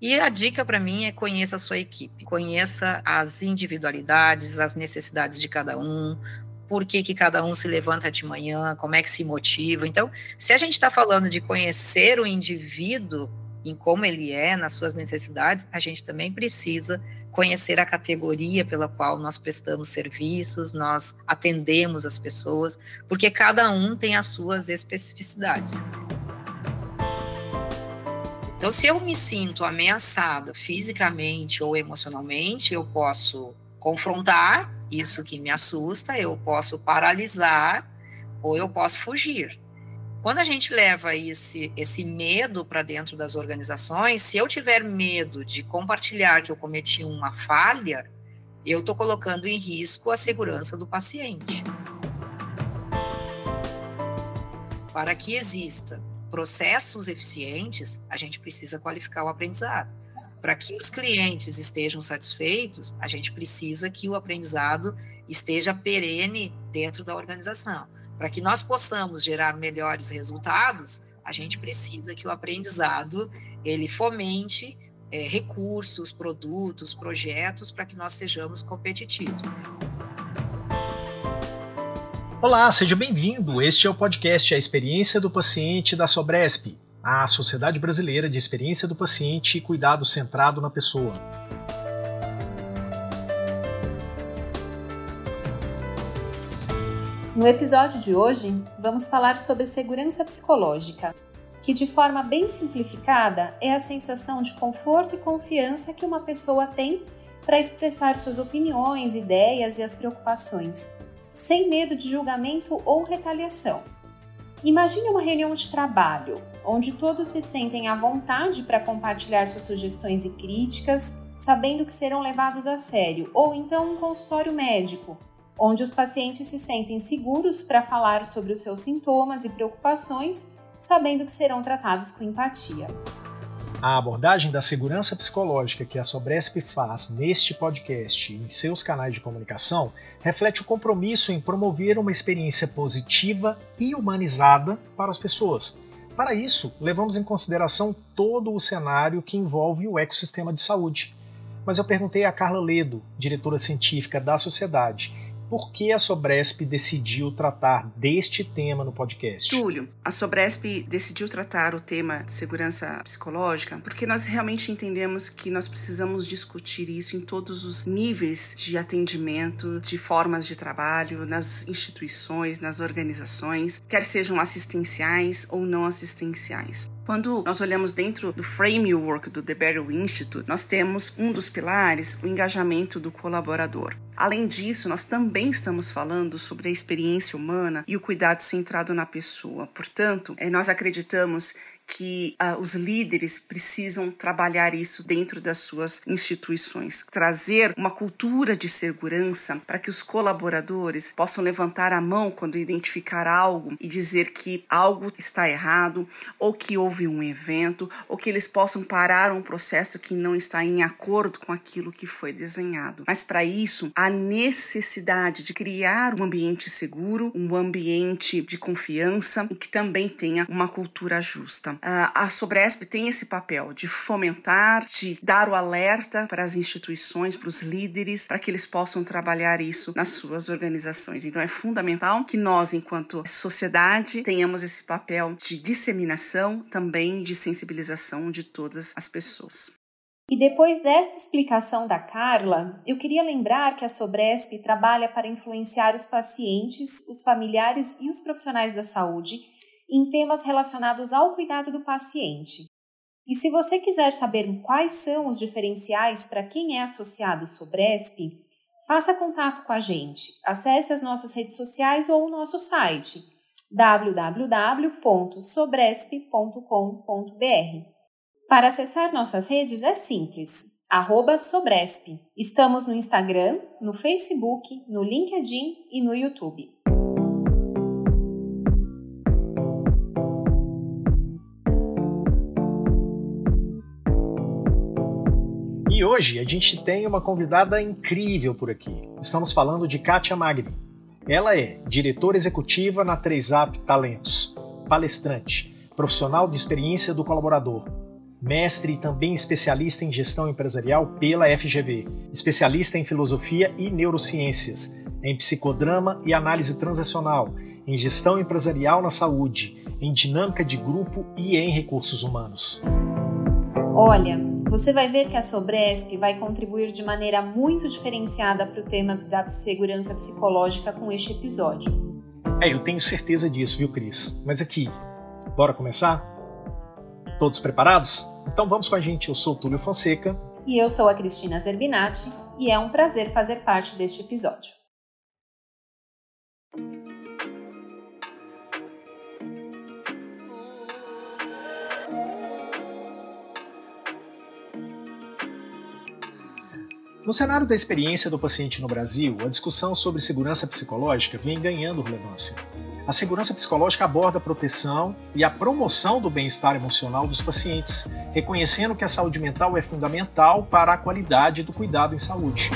E a dica para mim é conheça a sua equipe, conheça as individualidades, as necessidades de cada um, por que, que cada um se levanta de manhã, como é que se motiva. Então, se a gente está falando de conhecer o indivíduo em como ele é, nas suas necessidades, a gente também precisa conhecer a categoria pela qual nós prestamos serviços, nós atendemos as pessoas, porque cada um tem as suas especificidades. Então, se eu me sinto ameaçada fisicamente ou emocionalmente, eu posso confrontar isso que me assusta, eu posso paralisar ou eu posso fugir. Quando a gente leva esse, esse medo para dentro das organizações, se eu tiver medo de compartilhar que eu cometi uma falha, eu estou colocando em risco a segurança do paciente. Para que exista processos eficientes, a gente precisa qualificar o aprendizado. Para que os clientes estejam satisfeitos, a gente precisa que o aprendizado esteja perene dentro da organização. Para que nós possamos gerar melhores resultados, a gente precisa que o aprendizado ele fomente é, recursos, produtos, projetos para que nós sejamos competitivos. Olá, seja bem-vindo. Este é o podcast A Experiência do Paciente da Sobresp, a Sociedade Brasileira de Experiência do Paciente e Cuidado Centrado na Pessoa. No episódio de hoje, vamos falar sobre segurança psicológica, que de forma bem simplificada é a sensação de conforto e confiança que uma pessoa tem para expressar suas opiniões, ideias e as preocupações sem medo de julgamento ou retaliação. Imagine uma reunião de trabalho, onde todos se sentem à vontade para compartilhar suas sugestões e críticas, sabendo que serão levados a sério, ou então um consultório médico, onde os pacientes se sentem seguros para falar sobre os seus sintomas e preocupações, sabendo que serão tratados com empatia. A abordagem da segurança psicológica que a Sobresp faz neste podcast e em seus canais de comunicação reflete o compromisso em promover uma experiência positiva e humanizada para as pessoas. Para isso, levamos em consideração todo o cenário que envolve o ecossistema de saúde. Mas eu perguntei a Carla Ledo, diretora científica da sociedade, por que a Sobresp decidiu tratar deste tema no podcast? Túlio, a Sobresp decidiu tratar o tema de segurança psicológica porque nós realmente entendemos que nós precisamos discutir isso em todos os níveis de atendimento, de formas de trabalho, nas instituições, nas organizações, quer sejam assistenciais ou não assistenciais. Quando nós olhamos dentro do framework do The Barrow Institute, nós temos um dos pilares, o engajamento do colaborador. Além disso, nós também estamos falando sobre a experiência humana e o cuidado centrado na pessoa. Portanto, eh, nós acreditamos que uh, os líderes precisam trabalhar isso dentro das suas instituições, trazer uma cultura de segurança para que os colaboradores possam levantar a mão quando identificar algo e dizer que algo está errado, ou que houve um evento, ou que eles possam parar um processo que não está em acordo com aquilo que foi desenhado. Mas para isso, há necessidade de criar um ambiente seguro, um ambiente de confiança e que também tenha uma cultura justa. Ah, a Sobresp tem esse papel de fomentar, de dar o alerta para as instituições, para os líderes, para que eles possam trabalhar isso nas suas organizações. Então é fundamental que nós, enquanto sociedade, tenhamos esse papel de disseminação, também de sensibilização de todas as pessoas. E depois desta explicação da Carla, eu queria lembrar que a Sobresp trabalha para influenciar os pacientes, os familiares e os profissionais da saúde em temas relacionados ao cuidado do paciente. E se você quiser saber quais são os diferenciais para quem é associado Sobresp, faça contato com a gente. Acesse as nossas redes sociais ou o nosso site www.sobresp.com.br. Para acessar nossas redes é simples, Sobresp. Estamos no Instagram, no Facebook, no LinkedIn e no YouTube. Hoje a gente tem uma convidada incrível por aqui. Estamos falando de Kátia Magni. Ela é diretora executiva na 3 Talentos, palestrante, profissional de experiência do colaborador, mestre e também especialista em gestão empresarial pela FGV, especialista em filosofia e neurociências, em psicodrama e análise transacional, em gestão empresarial na saúde, em dinâmica de grupo e em recursos humanos. Olha, você vai ver que a Sobresp vai contribuir de maneira muito diferenciada para o tema da segurança psicológica com este episódio. É, eu tenho certeza disso, viu, Cris? Mas aqui, bora começar? Todos preparados? Então vamos com a gente. Eu sou Túlio Fonseca. E eu sou a Cristina Zerbinati, e é um prazer fazer parte deste episódio. No cenário da experiência do paciente no Brasil, a discussão sobre segurança psicológica vem ganhando relevância. A segurança psicológica aborda a proteção e a promoção do bem-estar emocional dos pacientes, reconhecendo que a saúde mental é fundamental para a qualidade do cuidado em saúde.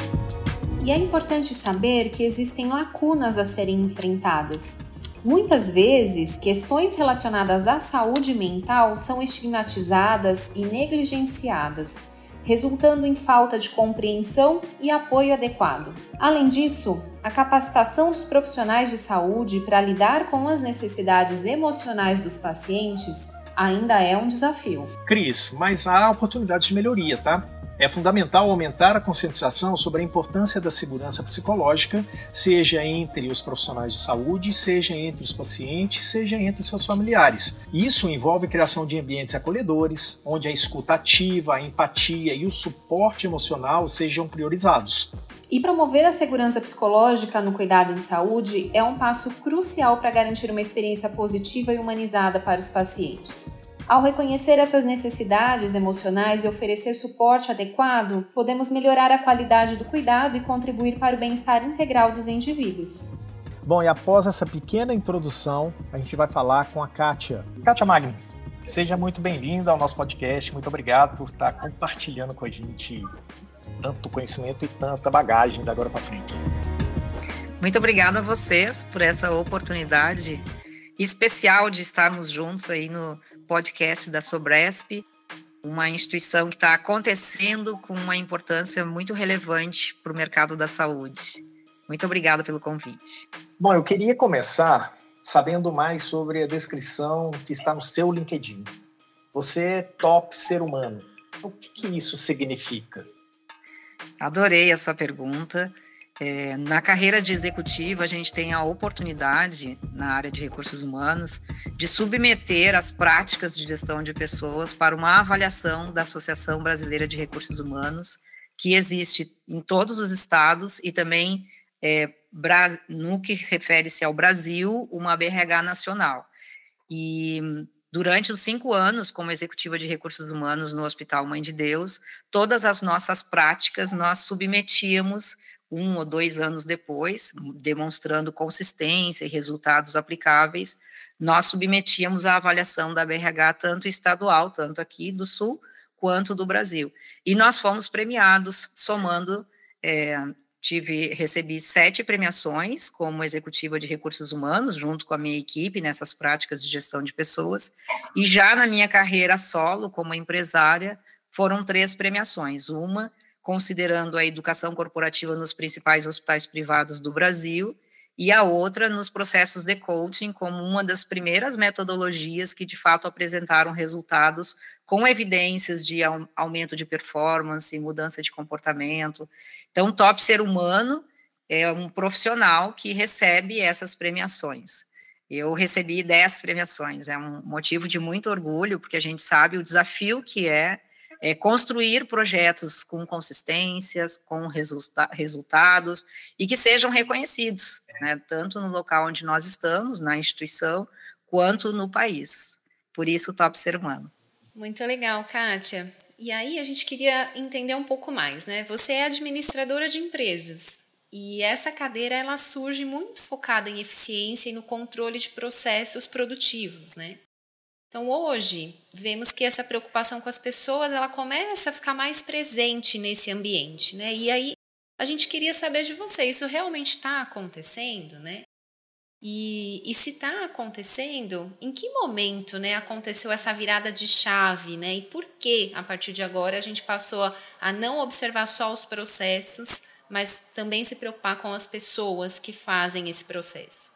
E é importante saber que existem lacunas a serem enfrentadas. Muitas vezes, questões relacionadas à saúde mental são estigmatizadas e negligenciadas resultando em falta de compreensão e apoio adequado. Além disso, a capacitação dos profissionais de saúde para lidar com as necessidades emocionais dos pacientes ainda é um desafio. Cris, mas há oportunidades de melhoria, tá? É fundamental aumentar a conscientização sobre a importância da segurança psicológica, seja entre os profissionais de saúde, seja entre os pacientes, seja entre seus familiares. Isso envolve a criação de ambientes acolhedores, onde a escuta ativa, a empatia e o suporte emocional sejam priorizados. E promover a segurança psicológica no cuidado em saúde é um passo crucial para garantir uma experiência positiva e humanizada para os pacientes. Ao reconhecer essas necessidades emocionais e oferecer suporte adequado, podemos melhorar a qualidade do cuidado e contribuir para o bem-estar integral dos indivíduos. Bom, e após essa pequena introdução, a gente vai falar com a Kátia. Kátia Magni, seja muito bem-vinda ao nosso podcast. Muito obrigado por estar compartilhando com a gente tanto conhecimento e tanta bagagem da agora para frente. Muito obrigada a vocês por essa oportunidade especial de estarmos juntos aí no podcast da Sobresp, uma instituição que está acontecendo com uma importância muito relevante para o mercado da saúde. Muito obrigada pelo convite. Bom, eu queria começar sabendo mais sobre a descrição que está no seu LinkedIn. Você é top ser humano. O que, que isso significa? Adorei a sua pergunta. É, na carreira de executiva, a gente tem a oportunidade, na área de recursos humanos, de submeter as práticas de gestão de pessoas para uma avaliação da Associação Brasileira de Recursos Humanos, que existe em todos os estados e também, é, no que refere-se ao Brasil, uma BRH nacional. E durante os cinco anos como executiva de recursos humanos no Hospital Mãe de Deus, todas as nossas práticas nós submetíamos um ou dois anos depois, demonstrando consistência e resultados aplicáveis, nós submetíamos à avaliação da BRH tanto estadual, tanto aqui do Sul, quanto do Brasil. E nós fomos premiados, somando, é, tive, recebi sete premiações como executiva de recursos humanos, junto com a minha equipe, nessas práticas de gestão de pessoas, e já na minha carreira solo, como empresária, foram três premiações, uma considerando a educação corporativa nos principais hospitais privados do Brasil, e a outra nos processos de coaching como uma das primeiras metodologias que de fato apresentaram resultados com evidências de aumento de performance, mudança de comportamento. Então, Top Ser Humano é um profissional que recebe essas premiações. Eu recebi 10 premiações, é um motivo de muito orgulho, porque a gente sabe o desafio que é é, construir projetos com consistências, com resulta resultados e que sejam reconhecidos, né, tanto no local onde nós estamos, na instituição, quanto no país. Por isso, o Top Ser Humano. Muito legal, Kátia. E aí a gente queria entender um pouco mais, né? Você é administradora de empresas e essa cadeira ela surge muito focada em eficiência e no controle de processos produtivos, né? Então hoje vemos que essa preocupação com as pessoas ela começa a ficar mais presente nesse ambiente, né? E aí a gente queria saber de você, isso realmente está acontecendo, né? E, e se está acontecendo, em que momento né, aconteceu essa virada de chave, né? E por que, a partir de agora, a gente passou a, a não observar só os processos, mas também se preocupar com as pessoas que fazem esse processo?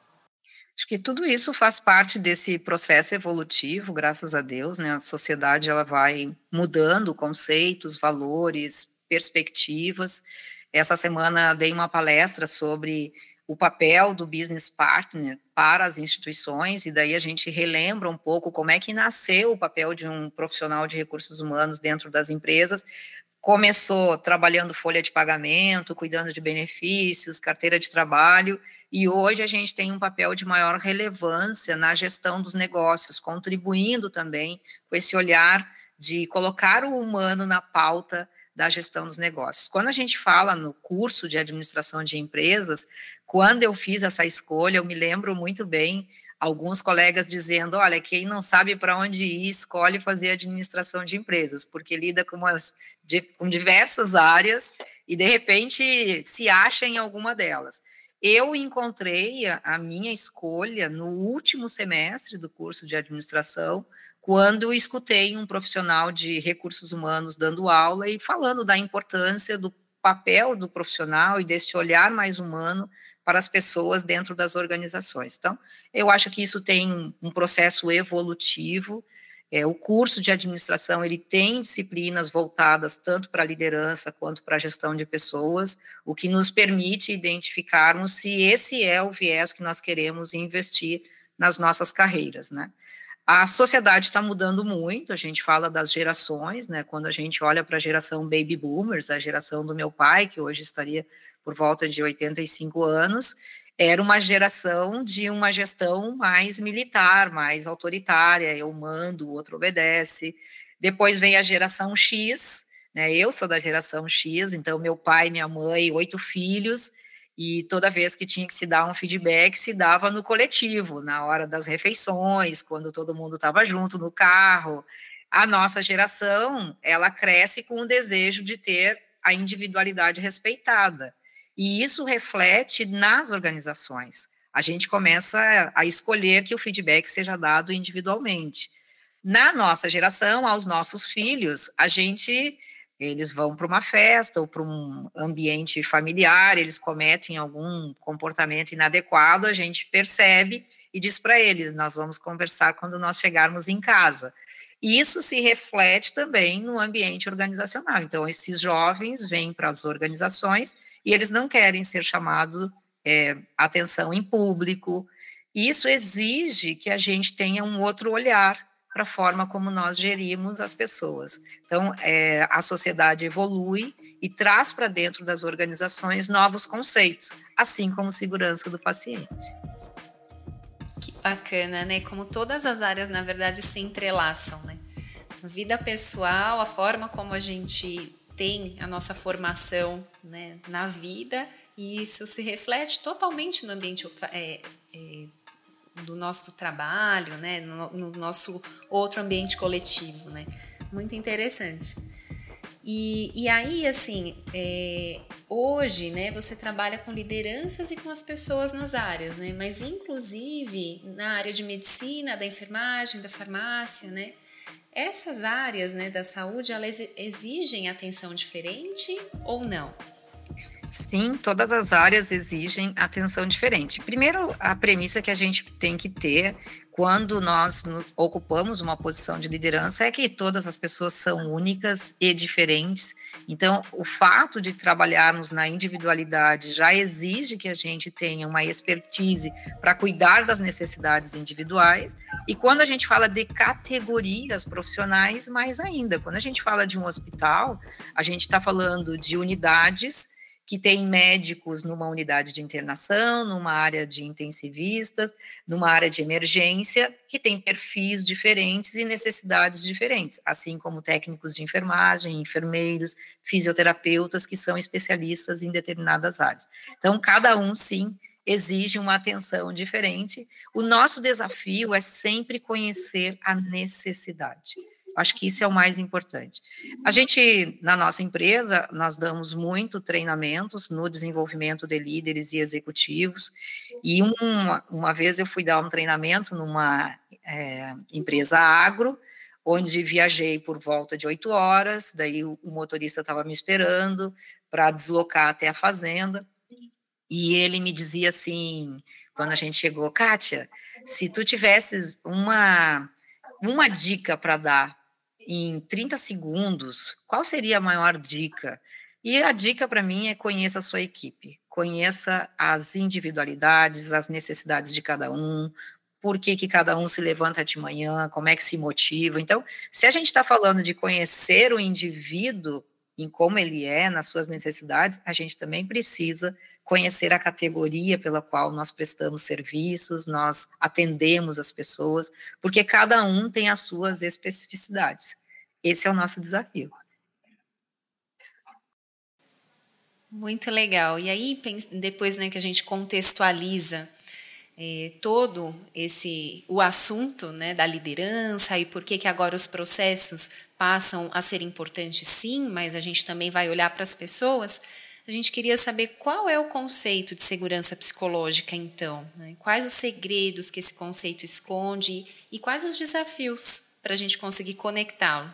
Acho que tudo isso faz parte desse processo evolutivo, graças a Deus, né? A sociedade ela vai mudando conceitos, valores, perspectivas. Essa semana dei uma palestra sobre o papel do business partner para as instituições, e daí a gente relembra um pouco como é que nasceu o papel de um profissional de recursos humanos dentro das empresas. Começou trabalhando folha de pagamento, cuidando de benefícios, carteira de trabalho, e hoje a gente tem um papel de maior relevância na gestão dos negócios, contribuindo também com esse olhar de colocar o humano na pauta da gestão dos negócios. Quando a gente fala no curso de administração de empresas, quando eu fiz essa escolha, eu me lembro muito bem alguns colegas dizendo: olha, quem não sabe para onde ir, escolhe fazer administração de empresas, porque lida com, umas, de, com diversas áreas e, de repente, se acha em alguma delas. Eu encontrei a, minha escolha no último semestre do curso de administração, quando escutei um profissional de recursos humanos dando aula e falando da importância do papel do profissional e deste olhar mais humano para as pessoas dentro das organizações. Então, eu acho que isso tem um processo evolutivo. É, o curso de administração ele tem disciplinas voltadas tanto para a liderança quanto para a gestão de pessoas, o que nos permite identificarmos se esse é o viés que nós queremos investir nas nossas carreiras, né? A sociedade está mudando muito, a gente fala das gerações, né? Quando a gente olha para a geração baby boomers, a geração do meu pai, que hoje estaria por volta de 85 anos, era uma geração de uma gestão mais militar, mais autoritária, eu mando, o outro obedece. Depois vem a geração X, né? Eu sou da geração X, então meu pai, minha mãe, oito filhos, e toda vez que tinha que se dar um feedback, se dava no coletivo, na hora das refeições, quando todo mundo estava junto no carro. A nossa geração, ela cresce com o desejo de ter a individualidade respeitada. E isso reflete nas organizações. A gente começa a escolher que o feedback seja dado individualmente. Na nossa geração, aos nossos filhos, a gente eles vão para uma festa ou para um ambiente familiar, eles cometem algum comportamento inadequado, a gente percebe e diz para eles: nós vamos conversar quando nós chegarmos em casa. E isso se reflete também no ambiente organizacional. Então, esses jovens vêm para as organizações e eles não querem ser chamados é, atenção em público. Isso exige que a gente tenha um outro olhar para a forma como nós gerimos as pessoas. Então, é, a sociedade evolui e traz para dentro das organizações novos conceitos, assim como segurança do paciente. Que bacana, né? Como todas as áreas, na verdade, se entrelaçam, né? Vida pessoal, a forma como a gente tem a nossa formação né, na vida, e isso se reflete totalmente no ambiente é, é, do nosso trabalho, né, no, no nosso outro ambiente coletivo, né? Muito interessante. E, e aí, assim, é, hoje, né, você trabalha com lideranças e com as pessoas nas áreas, né? Mas, inclusive, na área de medicina, da enfermagem, da farmácia, né? Essas áreas, né, da saúde, elas exigem atenção diferente ou não? Sim, todas as áreas exigem atenção diferente. Primeiro, a premissa que a gente tem que ter quando nós ocupamos uma posição de liderança é que todas as pessoas são únicas e diferentes. Então, o fato de trabalharmos na individualidade já exige que a gente tenha uma expertise para cuidar das necessidades individuais. E quando a gente fala de categorias profissionais, mais ainda. Quando a gente fala de um hospital, a gente está falando de unidades que tem médicos numa unidade de internação, numa área de intensivistas, numa área de emergência, que tem perfis diferentes e necessidades diferentes, assim como técnicos de enfermagem, enfermeiros, fisioterapeutas, que são especialistas em determinadas áreas. Então, cada um, sim, exige uma atenção diferente. O nosso desafio é sempre conhecer a necessidade. Acho que isso é o mais importante. A gente, na nossa empresa, nós damos muito treinamentos no desenvolvimento de líderes e executivos, e uma, uma vez eu fui dar um treinamento numa é, empresa agro, onde viajei por volta de oito horas, daí o, motorista estava me esperando para deslocar até a fazenda, e ele me dizia assim, quando a gente chegou, Kátia, se tu tivesses uma, uma dica para dar em 30 segundos, qual seria a maior dica? E a dica para mim é conheça a sua equipe, conheça as individualidades, as necessidades de cada um, por que, que cada um se levanta de manhã, como é que se motiva. Então, se a gente está falando de conhecer o indivíduo em como ele é, nas suas necessidades, a gente também precisa conhecer a categoria pela qual nós prestamos serviços, nós atendemos as pessoas, porque cada um tem as suas especificidades. Esse é o nosso desafio. Muito legal. E aí, depois né, que a gente contextualiza é, todo esse o assunto né, da liderança e por que, que agora os processos passam a ser importantes, sim, mas a gente também vai olhar para as pessoas a gente queria saber qual é o conceito de segurança psicológica, então. Né? Quais os segredos que esse conceito esconde e quais os desafios para a gente conseguir conectá-lo.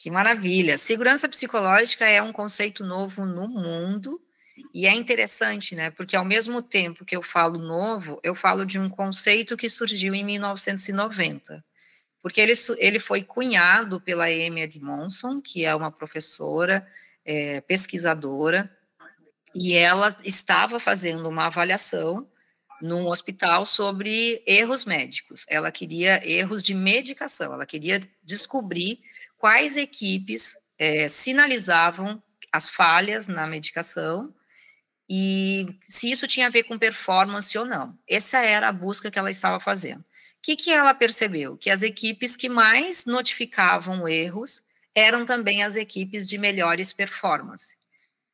Que maravilha! Segurança psicológica é um conceito novo no mundo e é interessante, né? Porque ao mesmo tempo que eu falo novo, eu falo de um conceito que surgiu em 1990. Porque ele, ele foi cunhado pela Amy Edmondson, que é uma professora é, pesquisadora, e ela estava fazendo uma avaliação num hospital sobre erros médicos. Ela queria erros de medicação, ela queria descobrir quais equipes é, sinalizavam as falhas na medicação e se isso tinha a ver com performance ou não. Essa era a busca que ela estava fazendo. O que, que ela percebeu? Que as equipes que mais notificavam erros eram também as equipes de melhores performance.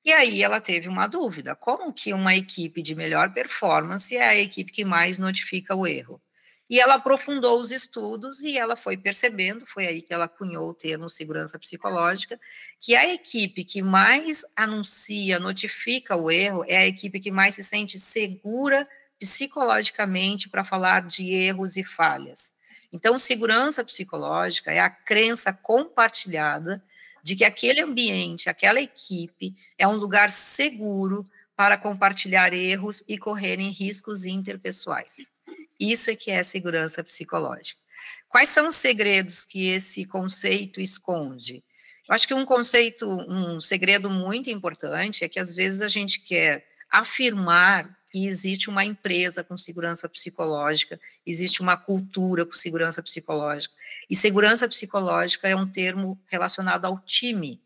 E aí ela teve uma dúvida: como que uma equipe de melhor performance é a equipe que mais notifica o erro? E ela aprofundou os estudos e ela foi percebendo, foi aí que ela cunhou o termo segurança psicológica, que a equipe que mais anuncia, notifica o erro, é a equipe que mais se sente segura psicologicamente para falar de erros e falhas. Então, segurança psicológica é a crença compartilhada de que aquele ambiente, aquela equipe é um lugar seguro para compartilhar erros e correrem riscos interpessoais. Isso é que é segurança psicológica. Quais são os segredos que esse conceito esconde? Eu acho que um conceito, um segredo muito importante é que às vezes a gente quer afirmar que existe uma empresa com segurança psicológica, existe uma cultura com segurança psicológica. E segurança psicológica é um termo relacionado ao time.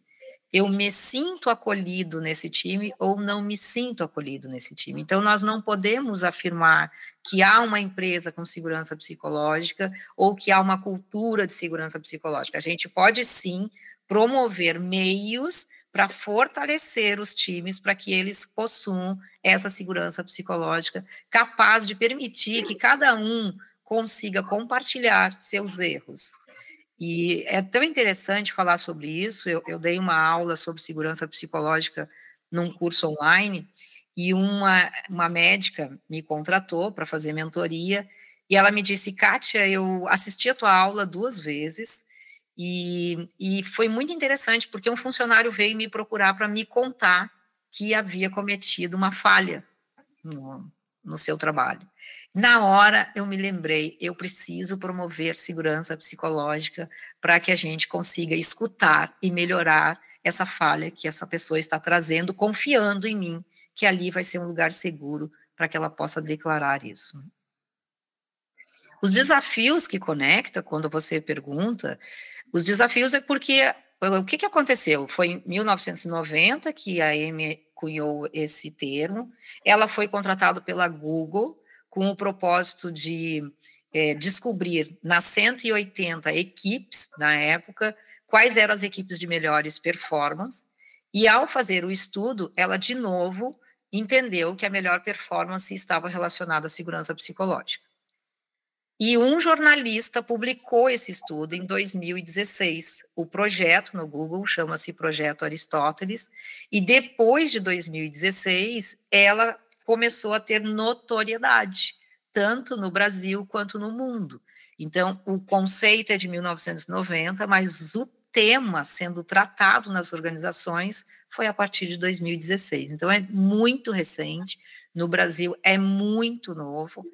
Eu me sinto acolhido nesse time ou não me sinto acolhido nesse time. Então, nós não podemos afirmar que há uma empresa com segurança psicológica ou que há uma cultura de segurança psicológica. A gente pode sim promover meios para fortalecer os times para que eles possuam essa segurança psicológica capaz de permitir que cada um consiga compartilhar seus erros. E é tão interessante falar sobre isso. Eu, eu dei uma aula sobre segurança psicológica num curso online e uma, uma médica me contratou para fazer mentoria e ela me disse, Kátia, eu assisti a tua aula duas vezes e, e foi muito interessante, porque um funcionário veio me procurar para me contar que havia cometido uma falha no, no seu trabalho. Na hora eu me lembrei, eu preciso promover segurança psicológica para que a gente consiga escutar e melhorar essa falha que essa pessoa está trazendo, confiando em mim, que ali vai ser um lugar seguro para que ela possa declarar isso. Os desafios que conecta, quando você pergunta, os desafios é porque o que, que aconteceu? Foi em 1990 que a Amy cunhou esse termo. Ela foi contratada pela Google com o propósito de é, descobrir nas 180 equipes na época quais eram as equipes de melhores performance. E ao fazer o estudo, ela de novo entendeu que a melhor performance estava relacionada à segurança psicológica. E um jornalista publicou esse estudo em 2016. O projeto no Google chama-se Projeto Aristóteles, e depois de 2016, ela começou a ter notoriedade, tanto no Brasil quanto no mundo. Então, o conceito é de 1990, mas o tema sendo tratado nas organizações foi a partir de 2016. Então, é muito recente. No Brasil, é muito novo.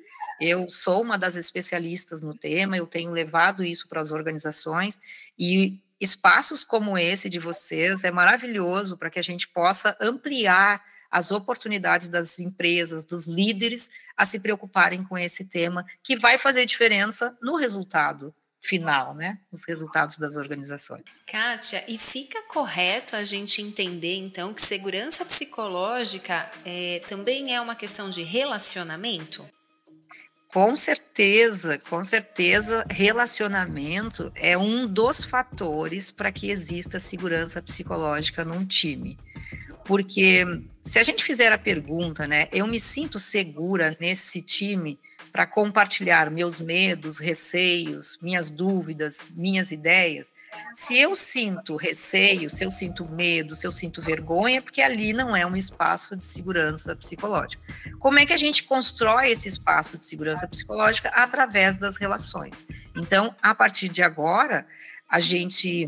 Eu sou uma das especialistas no tema, eu tenho levado isso para as organizações e espaços como esse de vocês é maravilhoso para que a gente possa ampliar as oportunidades das empresas, dos líderes a se preocuparem com esse tema, que vai fazer diferença no resultado final, né? Os resultados das organizações. Kátia, e fica correto a gente entender, então, que segurança psicológica é, também é uma questão de relacionamento? Com certeza, com certeza, relacionamento é um dos fatores para que exista segurança psicológica num time. Porque se a gente fizer a pergunta, né, eu me sinto segura nesse time para compartilhar meus medos, receios, minhas dúvidas, minhas ideias. Se eu sinto receio, se eu sinto medo, se eu sinto vergonha, porque ali não é um espaço de segurança psicológica. Como é que a gente constrói esse espaço de segurança psicológica através das relações? Então, a partir de agora, a gente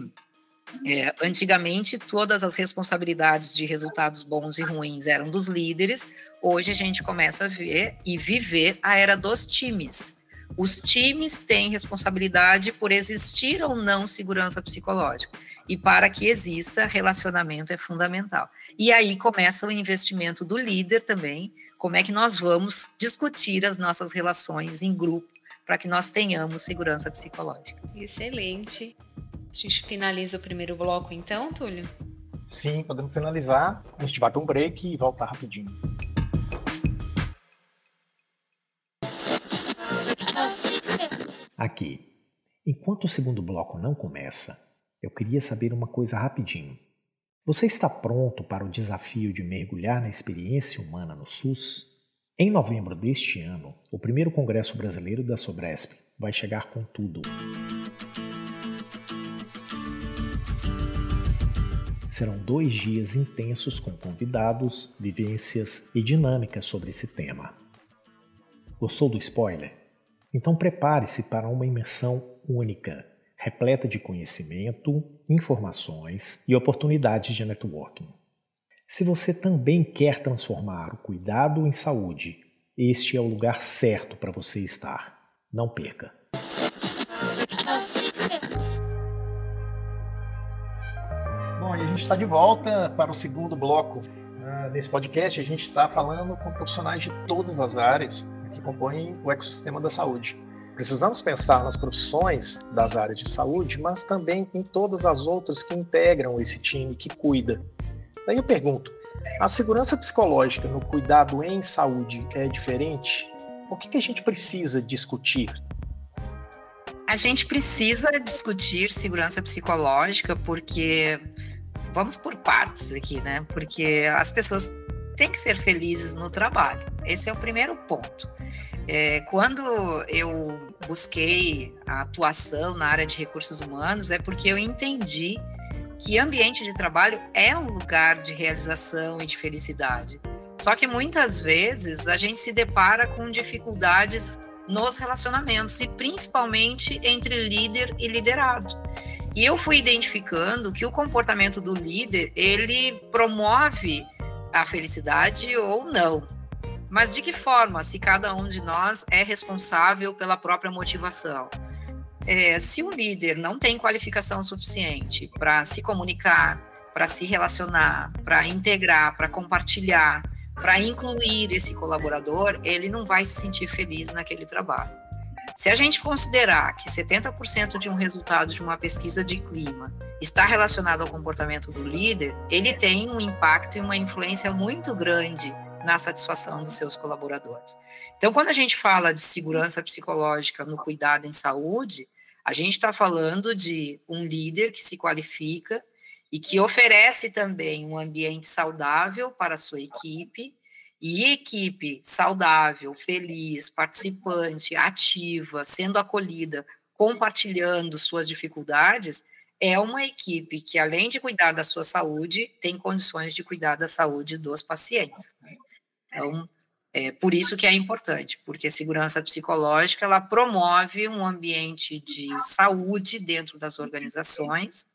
é, antigamente, todas as responsabilidades de resultados bons e ruins eram dos líderes. Hoje a gente começa a ver e viver a era dos times. Os times têm responsabilidade por existir ou não segurança psicológica. E para que exista, relacionamento é fundamental. E aí começa o investimento do líder também. Como é que nós vamos discutir as nossas relações em grupo para que nós tenhamos segurança psicológica? Excelente. A gente finaliza o primeiro bloco então, Túlio? Sim, podemos finalizar. A gente para um break e voltar rapidinho. Aqui. Enquanto o segundo bloco não começa, eu queria saber uma coisa rapidinho. Você está pronto para o desafio de mergulhar na experiência humana no SUS? Em novembro deste ano, o primeiro Congresso Brasileiro da Sobresp vai chegar com tudo. Serão dois dias intensos com convidados, vivências e dinâmicas sobre esse tema. Gostou do spoiler? Então prepare-se para uma imersão única, repleta de conhecimento, informações e oportunidades de networking. Se você também quer transformar o cuidado em saúde, este é o lugar certo para você estar. Não perca! E a gente está de volta para o segundo bloco uh, desse podcast. A gente está falando com profissionais de todas as áreas que compõem o ecossistema da saúde. Precisamos pensar nas profissões das áreas de saúde, mas também em todas as outras que integram esse time que cuida. Daí eu pergunto: a segurança psicológica no cuidado em saúde é diferente? O que, que a gente precisa discutir? A gente precisa discutir segurança psicológica porque vamos por partes aqui, né? Porque as pessoas têm que ser felizes no trabalho. Esse é o primeiro ponto. É, quando eu busquei a atuação na área de recursos humanos, é porque eu entendi que ambiente de trabalho é um lugar de realização e de felicidade. Só que muitas vezes a gente se depara com dificuldades nos relacionamentos e principalmente entre líder e liderado. E eu fui identificando que o comportamento do líder, ele promove a felicidade ou não. Mas de que forma, se cada um de nós é responsável pela própria motivação? É, se o líder não tem qualificação suficiente para se comunicar, para se relacionar, para integrar, para compartilhar, para incluir esse colaborador, ele não vai se sentir feliz naquele trabalho. Se a gente considerar que 70% de um resultado de uma pesquisa de clima está relacionado ao comportamento do líder, ele tem um impacto e uma influência muito grande na satisfação dos seus colaboradores. Então, quando a gente fala de segurança psicológica no cuidado em saúde, a gente está falando de um líder que se qualifica e que oferece também um ambiente saudável para a sua equipe E equipe saudável, feliz, participante, ativa, sendo acolhida, compartilhando suas dificuldades, é uma equipe que, além de cuidar da sua saúde, tem condições de cuidar da saúde dos pacientes. Né? Então, é por isso que é importante, porque a segurança psicológica ela promove um ambiente de saúde dentro das organizações.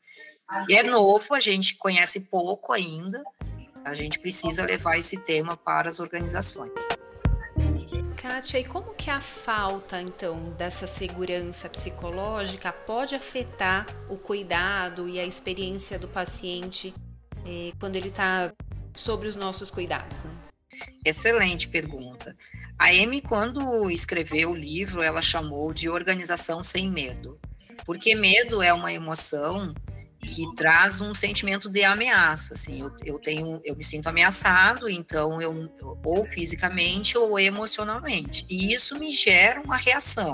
E é novo, a gente conhece pouco ainda. A gente precisa levar esse tema para as organizações. Kátia, e como que a falta, então, dessa segurança psicológica pode afetar o cuidado e a experiência do paciente eh, quando ele está sobre os nossos cuidados, né? Excelente pergunta. A Amy, quando escreveu o livro, ela chamou de organização sem medo, porque medo é uma emoção que traz um sentimento de ameaça, assim, eu, eu tenho, eu me sinto ameaçado, então eu ou fisicamente ou emocionalmente, e isso me gera uma reação.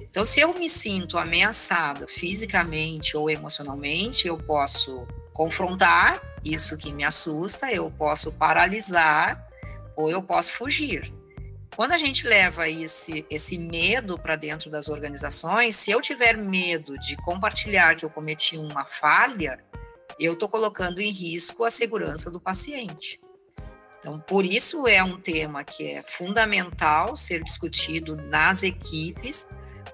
Então, se eu me sinto ameaçada fisicamente ou emocionalmente, eu posso confrontar isso que me assusta, eu posso paralisar ou eu posso fugir. Quando a gente leva esse, esse medo para dentro das organizações, se eu tiver medo de compartilhar que eu cometi uma falha, eu estou colocando em risco a segurança do paciente. Então, por isso é um tema que é fundamental ser discutido nas equipes,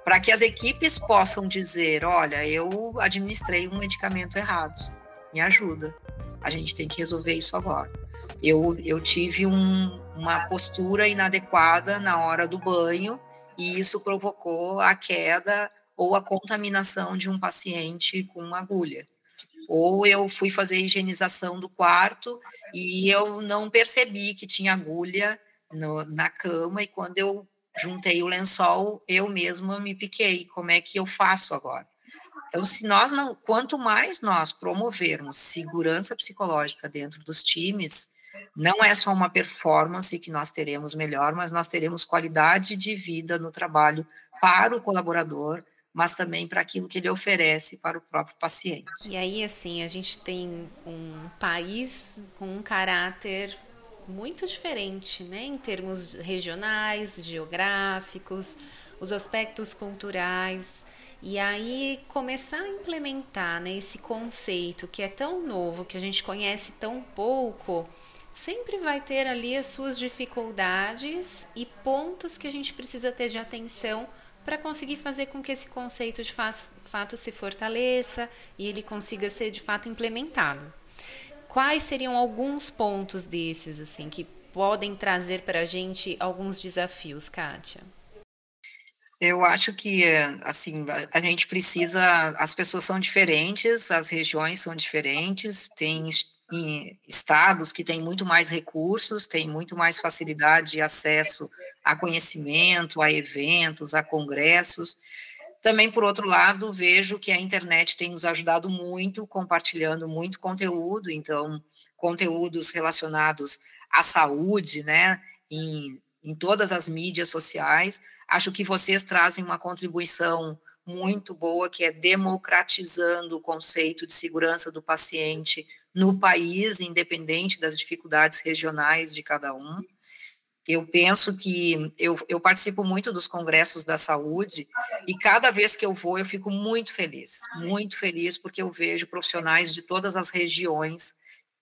para que as equipes possam dizer: olha, eu administrei um medicamento errado, me ajuda, a gente tem que resolver isso agora eu, eu tive um, uma postura inadequada na hora do banho e isso provocou a queda ou a contaminação de um paciente com uma agulha. Ou eu fui fazer higienização do quarto e eu não percebi que tinha agulha no, na cama e quando eu juntei o lençol, eu mesma me piquei. Como é que eu faço agora? Então, se nós não, quanto mais nós promovermos segurança psicológica dentro dos times, não é só uma performance que nós teremos melhor, mas nós teremos qualidade de vida no trabalho para o colaborador, mas também para aquilo que ele oferece para o próprio paciente. E aí, assim, a gente tem um país com um caráter muito diferente, né, em termos regionais, geográficos, os aspectos culturais. E aí começar a implementar né, esse conceito que é tão novo, que a gente conhece tão pouco, sempre vai ter ali as suas dificuldades e pontos que a gente precisa ter de atenção para conseguir fazer com que esse conceito de fato se fortaleça e ele consiga ser de fato implementado. Quais seriam alguns pontos desses assim que podem trazer para a gente alguns desafios, Kátia? Eu acho que assim a gente precisa, as pessoas são diferentes, as regiões são diferentes, tem em estados que têm muito mais recursos, têm muito mais facilidade de acesso a conhecimento, a eventos, a congressos. Também, por outro lado, vejo que a internet tem nos ajudado muito, compartilhando muito conteúdo, então, conteúdos relacionados à saúde, né, em, em todas as mídias sociais. Acho que vocês trazem uma contribuição muito boa, que é democratizando o conceito de segurança do paciente no país, independente das dificuldades regionais de cada um. Eu penso que eu, eu participo muito dos congressos da saúde e cada vez que eu vou eu fico muito feliz, muito feliz porque eu vejo profissionais de todas as regiões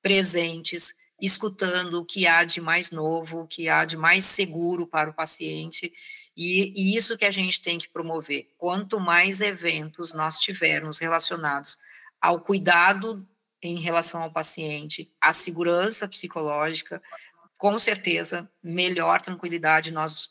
presentes, escutando o que há de mais novo, o que há de mais seguro para o paciente e, e isso que a gente tem que promover. Quanto mais eventos nós tivermos relacionados ao cuidado em relação ao paciente, à segurança psicológica, com certeza, melhor tranquilidade nós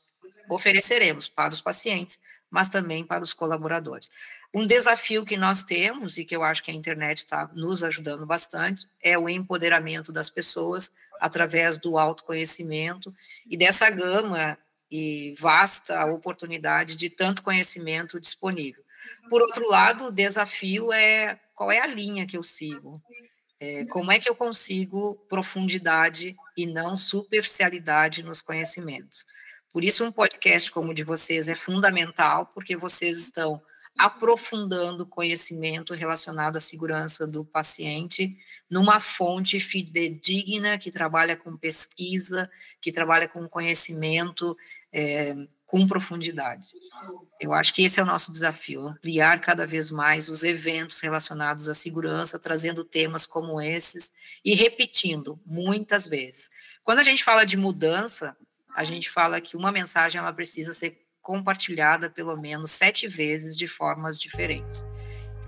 ofereceremos para os pacientes, mas também para os colaboradores. Um desafio que nós temos, e que eu acho que a internet está nos ajudando bastante, é o empoderamento das pessoas através do autoconhecimento e dessa gama e vasta oportunidade de tanto conhecimento disponível. Por outro lado, o desafio é qual é a linha que eu sigo, é, como é que eu consigo profundidade e não superficialidade nos conhecimentos. Por isso, um podcast como o de vocês é fundamental, porque vocês estão aprofundando conhecimento relacionado à segurança do paciente numa fonte fidedigna que trabalha com pesquisa, que trabalha com conhecimento é, com profundidade. Eu acho que esse é o nosso desafio, ampliar cada vez mais os eventos relacionados à segurança, trazendo temas como esses e repetindo muitas vezes. Quando a gente fala de mudança, a gente fala que uma mensagem ela precisa ser compartilhada pelo menos sete vezes de formas diferentes.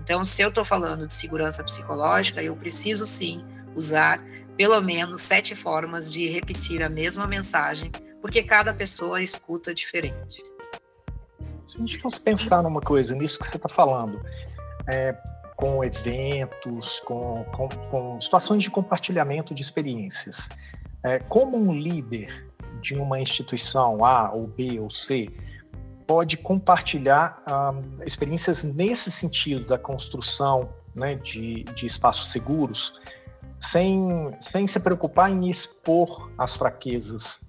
Então, se eu estou falando de segurança psicológica, eu preciso sim usar pelo menos sete formas de repetir a mesma mensagem, porque cada pessoa escuta diferente. Se a gente fosse pensar numa coisa, nisso que você está falando, é, com eventos, com, com, com, situações de compartilhamento de experiências, é, como um líder de uma instituição A ou B ou C pode compartilhar ah, experiências nesse sentido da construção né, de, de espaços seguros, sem, sem se preocupar em expor as fraquezas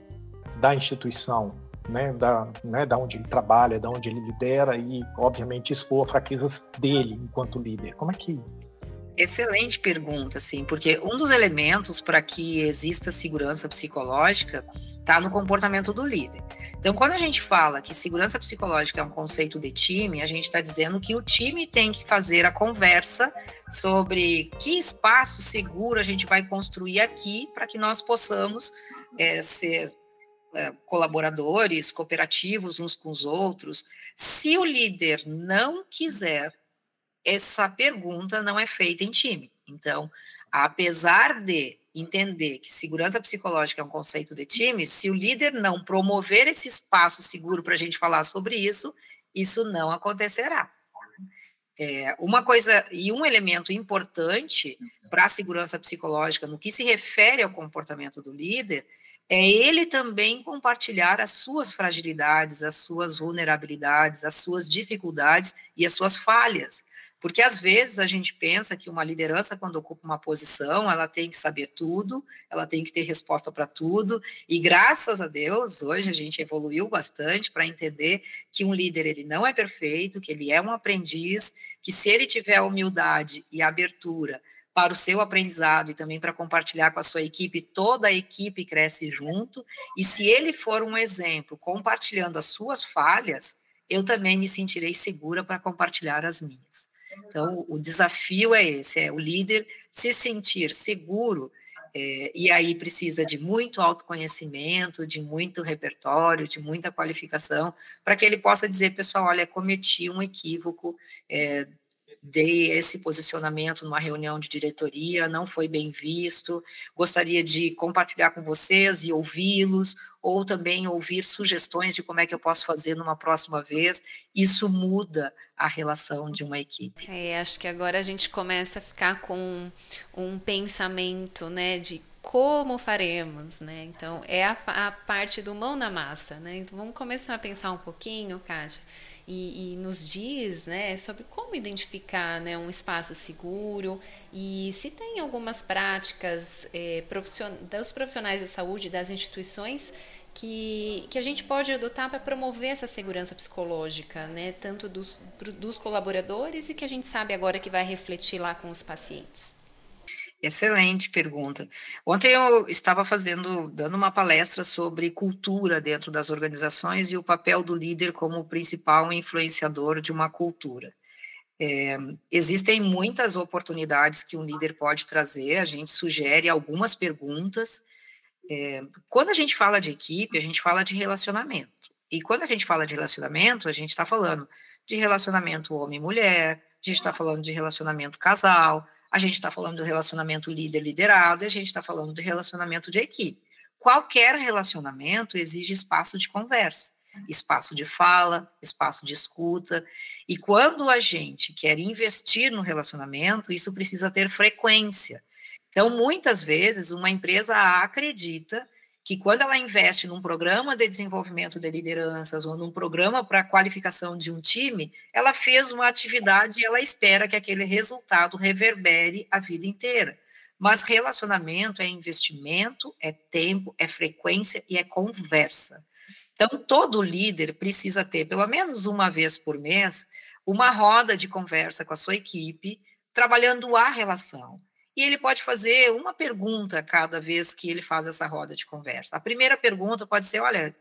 da instituição, né, da, né, da onde ele trabalha, da onde ele lidera e, obviamente, expor as fraquezas dele enquanto líder. Como é que Excelente pergunta, sim, porque um dos elementos para que exista segurança psicológica está no comportamento do líder. Então, quando a gente fala que segurança psicológica é um conceito de time, a gente está dizendo que o time tem que fazer a conversa sobre que espaço seguro a gente vai construir aqui para que nós possamos é, ser colaboradores, cooperativos uns com os outros. Se o líder não quiser, essa pergunta não é feita em time. Então, apesar de entender que segurança psicológica é um conceito de time, se o líder não promover esse espaço seguro para a gente falar sobre isso, isso não acontecerá. É, uma coisa e um elemento importante para a segurança psicológica no que se refere ao comportamento do líder é ele também compartilhar as suas fragilidades, as suas vulnerabilidades, as suas dificuldades e as suas falhas. Porque às vezes a gente pensa que uma liderança, quando ocupa uma posição, ela tem que saber tudo, ela tem que ter resposta para tudo, e graças a Deus, hoje a gente evoluiu bastante para entender que um líder ele não é perfeito, que ele é um aprendiz, que se ele tiver humildade e abertura para o seu aprendizado e também para compartilhar com a sua equipe, toda a equipe cresce junto, e se ele for um exemplo compartilhando as suas falhas, eu também me sentirei segura para compartilhar as minhas. Então, o desafio é esse: é o líder se sentir seguro, é, e aí precisa de muito autoconhecimento, de muito repertório, de muita qualificação, para que ele possa dizer, pessoal, olha, cometi um equívoco, é, dei esse posicionamento numa reunião de diretoria, não foi bem visto, gostaria de compartilhar com vocês e ouvi-los, ou também ouvir sugestões de como é que eu posso fazer numa próxima vez. Isso muda a relação de uma equipe. É, acho que agora a gente começa a ficar com um pensamento, né, de como faremos, né? Então é a, a parte do mão na massa, né? Então vamos começar a pensar um pouquinho, Kátia e, e, nos diz né, sobre como identificar né, um espaço seguro e se tem algumas práticas é, profission dos profissionais de saúde, das instituições, que, que a gente pode adotar para promover essa segurança psicológica, né, tanto dos, dos colaboradores e que a gente sabe agora que vai refletir lá com os pacientes. Excelente pergunta. Ontem eu estava fazendo, dando uma palestra sobre cultura dentro das organizações e o papel do líder como principal influenciador de uma cultura. É, existem muitas oportunidades que um líder pode trazer, a gente sugere algumas perguntas. É, quando a gente fala de equipe, a gente fala de relacionamento. E quando a gente fala de relacionamento, a gente está falando de relacionamento homem-mulher, a gente está falando de relacionamento casal, a gente está falando do relacionamento líder-liderado e a gente está falando do relacionamento de equipe. Qualquer relacionamento exige espaço de conversa, espaço de fala, espaço de escuta. E quando a gente quer investir no relacionamento, isso precisa ter frequência. Então, muitas vezes, uma empresa acredita que quando ela investe num programa de desenvolvimento de lideranças ou num programa para qualificação de um time, ela fez uma atividade e ela espera que aquele resultado reverbere a vida inteira. Mas relacionamento é investimento, é tempo, é frequência e é conversa. Então, todo líder precisa ter, pelo menos uma vez por mês, uma roda de conversa com a sua equipe, trabalhando a relação. E ele pode fazer uma pergunta cada vez que ele faz essa roda de conversa. A primeira pergunta pode ser: olha,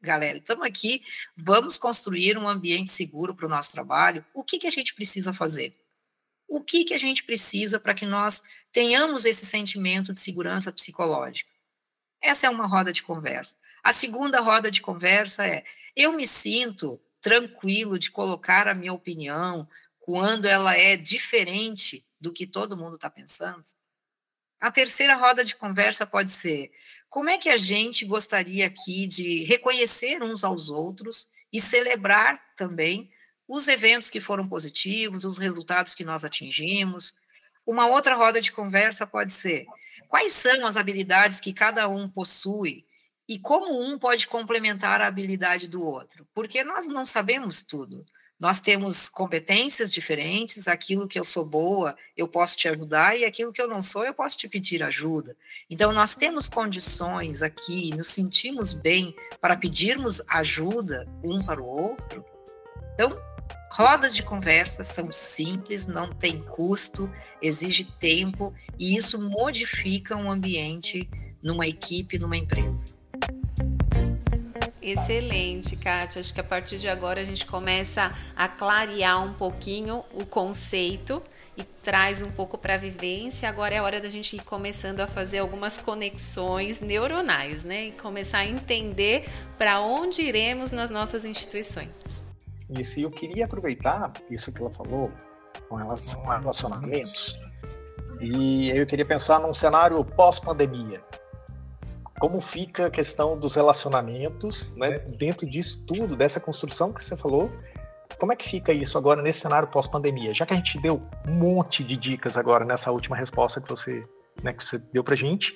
galera, estamos aqui, vamos construir um ambiente seguro para o nosso trabalho. O que, que a gente precisa fazer? O que, que a gente precisa para que nós tenhamos esse sentimento de segurança psicológica? Essa é uma roda de conversa. A segunda roda de conversa é: eu me sinto tranquilo de colocar a minha opinião quando ela é diferente do que todo mundo está pensando? A terceira roda de conversa pode ser: como é que a gente gostaria aqui de reconhecer uns aos outros e celebrar também os eventos que foram positivos, os resultados que nós atingimos? Uma outra roda de conversa pode ser: quais são as habilidades que cada um possui e como um pode complementar a habilidade do outro? Porque nós não sabemos tudo. Nós temos competências diferentes, aquilo que eu sou boa, eu posso te ajudar, e aquilo que eu não sou, eu posso te pedir ajuda. Então, nós temos condições aqui, nos sentimos bem para pedirmos ajuda um para o outro. Então, rodas de conversa são simples, não tem custo, exige tempo, e isso modifica um ambiente numa equipe, numa empresa. Excelente, Kátia. Acho que a partir de agora a gente começa a clarear um pouquinho o conceito e traz um pouco para a vivência. Agora é hora da gente ir começando a fazer algumas conexões neuronais, né? E começar a entender para onde iremos nas nossas instituições. Isso, e eu queria aproveitar isso que ela falou com relação a relacionamentos. E eu queria pensar num cenário pós-pandemia como fica a questão dos relacionamentos, né? Dentro disso tudo, dessa construção que você falou, como é que fica isso agora nesse cenário pós-pandemia? Já que a gente deu um monte de dicas agora nessa última resposta que você, né, que você deu pra gente,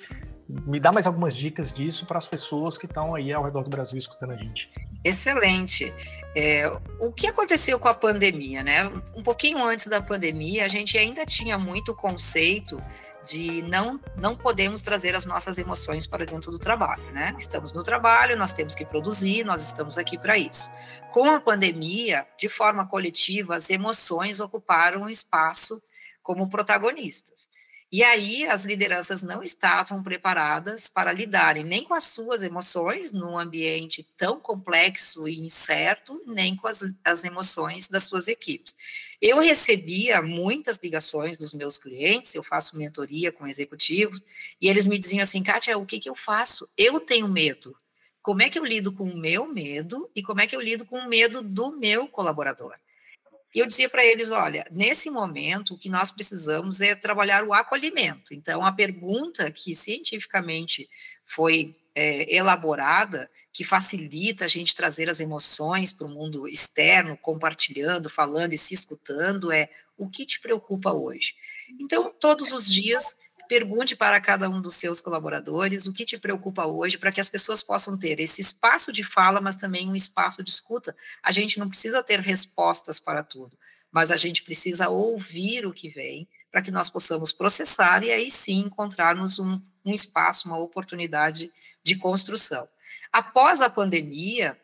me dá mais algumas dicas disso para as pessoas que estão aí ao redor do Brasil escutando a gente. Excelente. É, o que aconteceu com a pandemia, né? Um pouquinho antes da pandemia, a gente ainda tinha muito conceito de não não podemos trazer as nossas emoções para dentro do trabalho, né? Estamos no trabalho, nós temos que produzir, nós estamos aqui para isso. Com a pandemia, de forma coletiva, as emoções ocuparam um espaço como protagonistas. E aí as lideranças não estavam preparadas para lidarem nem com as suas emoções num ambiente tão complexo e incerto, nem com as, as emoções das suas equipes. Eu recebia muitas ligações dos meus clientes, eu faço mentoria com executivos, e eles me diziam assim, Kátia, o que, que eu faço? Eu tenho medo. Como é que eu lido com o meu medo e como é que eu lido com o medo do meu colaborador? E eu dizia para eles: olha, nesse momento, o que nós precisamos é trabalhar o acolhimento. Então, a pergunta que cientificamente foi é, elaborada, que facilita a gente trazer as emoções para o mundo externo, compartilhando, falando e se escutando, é o que te preocupa hoje? Então, todos os dias, pergunte para cada um dos seus colaboradores o que te preocupa hoje, para que as pessoas possam ter esse espaço de fala, mas também um espaço de escuta. A gente não precisa ter respostas para tudo, mas a gente precisa ouvir o que vem, para que nós possamos processar e aí sim encontrarmos um, um espaço, uma oportunidade de construção. Após a pandemia,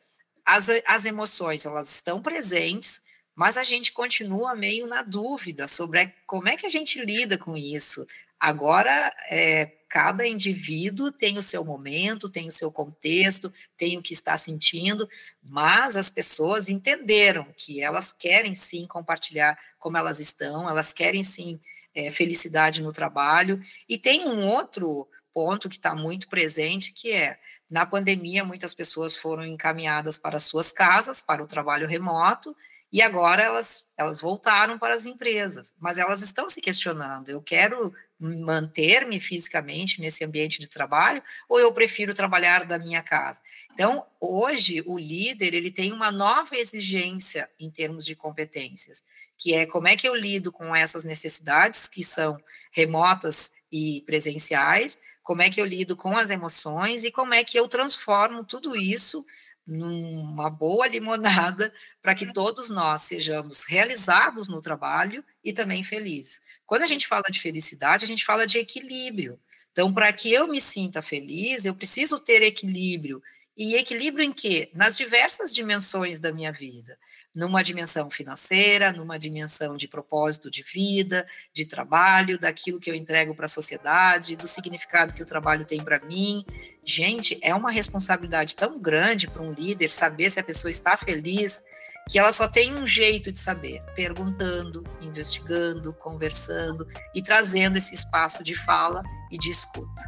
as, as emoções elas estão presentes, mas a gente continua meio na dúvida sobre como é que a gente lida com isso. Agora, é, cada indivíduo tem o seu momento, tem o seu contexto, tem o que está sentindo, mas as pessoas entenderam que elas querem sim compartilhar como elas estão, elas querem sim é, felicidade no trabalho. E tem um outro ponto que está muito presente, que é, na pandemia, muitas pessoas foram encaminhadas para suas casas, para o trabalho remoto, e agora elas, elas voltaram para as empresas, mas elas estão se questionando, eu quero manter-me fisicamente nesse ambiente de trabalho ou eu prefiro trabalhar da minha casa? Então, hoje, o líder, ele tem uma nova exigência em termos de competências, que é como é que eu lido com essas necessidades que são remotas e presenciais, como é que eu lido com as emoções e como é que eu transformo tudo isso numa boa limonada para que todos nós sejamos realizados no trabalho e também felizes. Quando a gente fala de felicidade, a gente fala de equilíbrio. Então, para que eu me sinta feliz, eu preciso ter equilíbrio E equilíbrio em quê? Nas diversas dimensões da minha vida. Numa dimensão financeira, numa dimensão de propósito de vida, de trabalho, daquilo que eu entrego para a sociedade, do significado que o trabalho tem para mim. Gente, é uma responsabilidade tão grande para um líder saber se a pessoa está feliz, que ela só tem um jeito de saber, perguntando, investigando, conversando e trazendo esse espaço de fala e de escuta.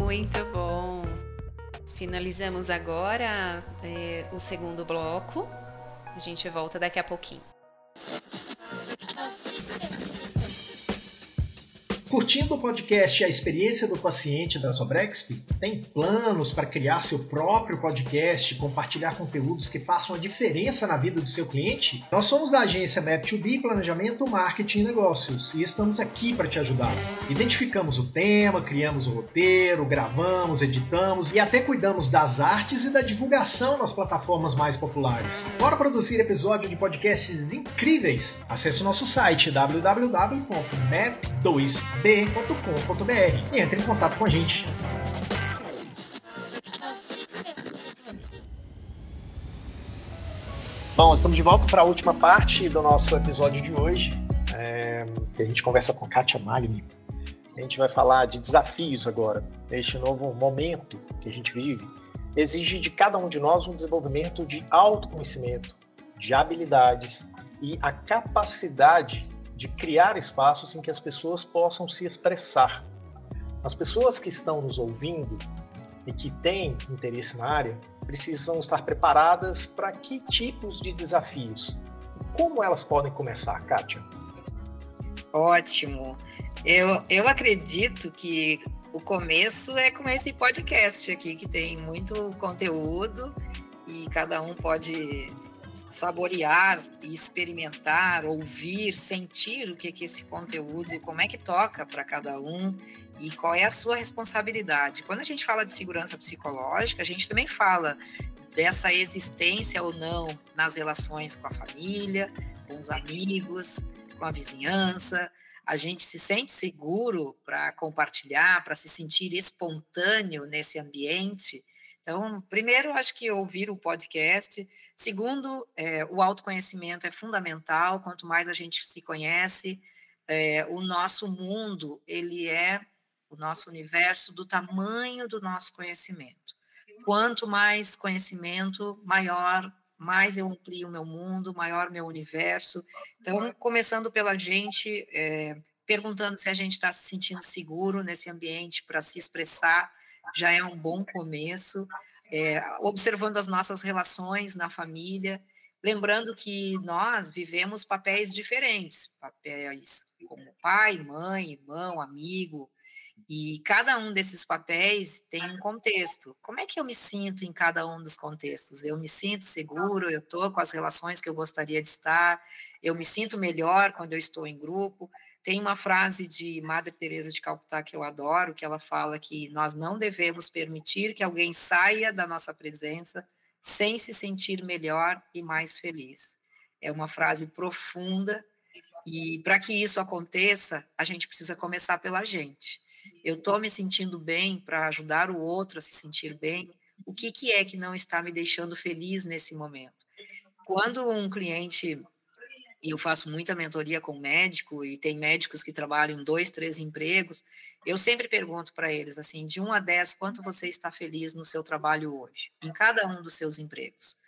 Muito bom. Finalizamos agora é, o segundo bloco. A gente volta daqui a pouquinho. Curtindo o podcast a experiência do paciente da Sobrexp? Tem planos para criar seu próprio podcast, compartilhar conteúdos que façam a diferença na vida do seu cliente? Nós somos da agência Map2B Planejamento, Marketing e Negócios e estamos aqui para te ajudar. Identificamos o tema, criamos o roteiro, gravamos, editamos e até cuidamos das artes e da divulgação nas plataformas mais populares. Bora produzir episódio de podcasts incríveis? Acesse o nosso site www.map2b b.com.br e entre em contato com a gente. Bom, estamos de volta para a última parte do nosso episódio de hoje, é, que a gente conversa com Kátia Magni. A gente vai falar de desafios agora. Este novo momento que a gente vive exige de cada um de nós um desenvolvimento de autoconhecimento, de habilidades e a capacidade de criar espaços em que as pessoas possam se expressar. As pessoas que estão nos ouvindo e que têm interesse na área precisam estar preparadas para que tipos de desafios? Como elas podem começar, Kátia? Ótimo. Eu, eu acredito que o começo é com esse podcast aqui, que tem muito conteúdo e cada um pode saborear e experimentar, ouvir, sentir o que que esse conteúdo, como é que toca para cada um e qual é a sua responsabilidade. Quando a gente fala de segurança psicológica, a gente também fala dessa existência ou não nas relações com a família, com os amigos, com a vizinhança. A gente se sente seguro para compartilhar, para se sentir espontâneo nesse ambiente então, primeiro, acho que ouvir o podcast. Segundo, é, o autoconhecimento é fundamental. Quanto mais a gente se conhece, é, o nosso mundo ele é o nosso universo do tamanho do nosso conhecimento. Quanto mais conhecimento, maior, mais eu amplio o meu mundo, maior meu universo. Então, começando pela gente, é, perguntando se a gente está se sentindo seguro nesse ambiente para se expressar já é um bom começo. É, observando as nossas relações na família, lembrando que nós vivemos papéis diferentes, papéis como pai, mãe, irmão, amigo, e cada um desses papéis tem um contexto. Como é que eu me sinto em cada um dos contextos? Eu me sinto seguro, eu estou com as relações que eu gostaria de estar, eu me sinto melhor quando eu estou em grupo. Tem uma frase de Madre Teresa de Calcutá que eu adoro, que ela fala que nós não devemos permitir que alguém saia da nossa presença sem se sentir melhor e mais feliz. É uma frase profunda e para que isso aconteça, a gente precisa começar pela gente. Eu estou me sentindo bem para ajudar o outro a se sentir bem. O que, que é que não está me deixando feliz nesse momento? Quando um cliente eu faço muita mentoria com médico, e tem médicos que trabalham dois, três empregos, eu sempre pergunto para eles, assim, de 1 a 10, quanto você está feliz no seu trabalho hoje, em cada um dos seus empregos?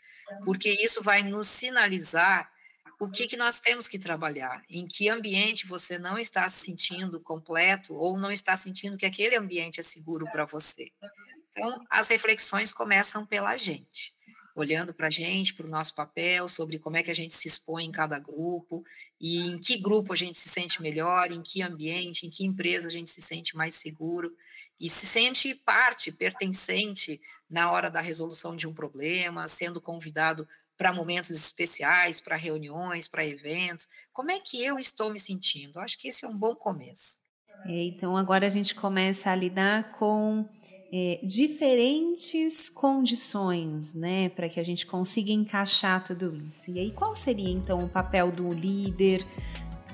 Porque isso vai nos sinalizar o que, que nós temos que trabalhar, em que ambiente você não está se sentindo completo ou não está sentindo que aquele ambiente é seguro para você. Então, as reflexões começam pela gente olhando para a gente, para o nosso papel, sobre como é que a gente se expõe em cada grupo e em que grupo a gente se sente melhor, em que ambiente, em que empresa a gente se sente mais seguro e se sente parte, pertencente na hora da resolução de um problema, sendo convidado para momentos especiais, para reuniões, para eventos. Como é que eu estou me sentindo? Acho que esse é um bom começo. É, então agora a gente começa a lidar com é, diferentes condições, né, para que a gente consiga encaixar tudo isso. E aí, qual seria então o papel do líder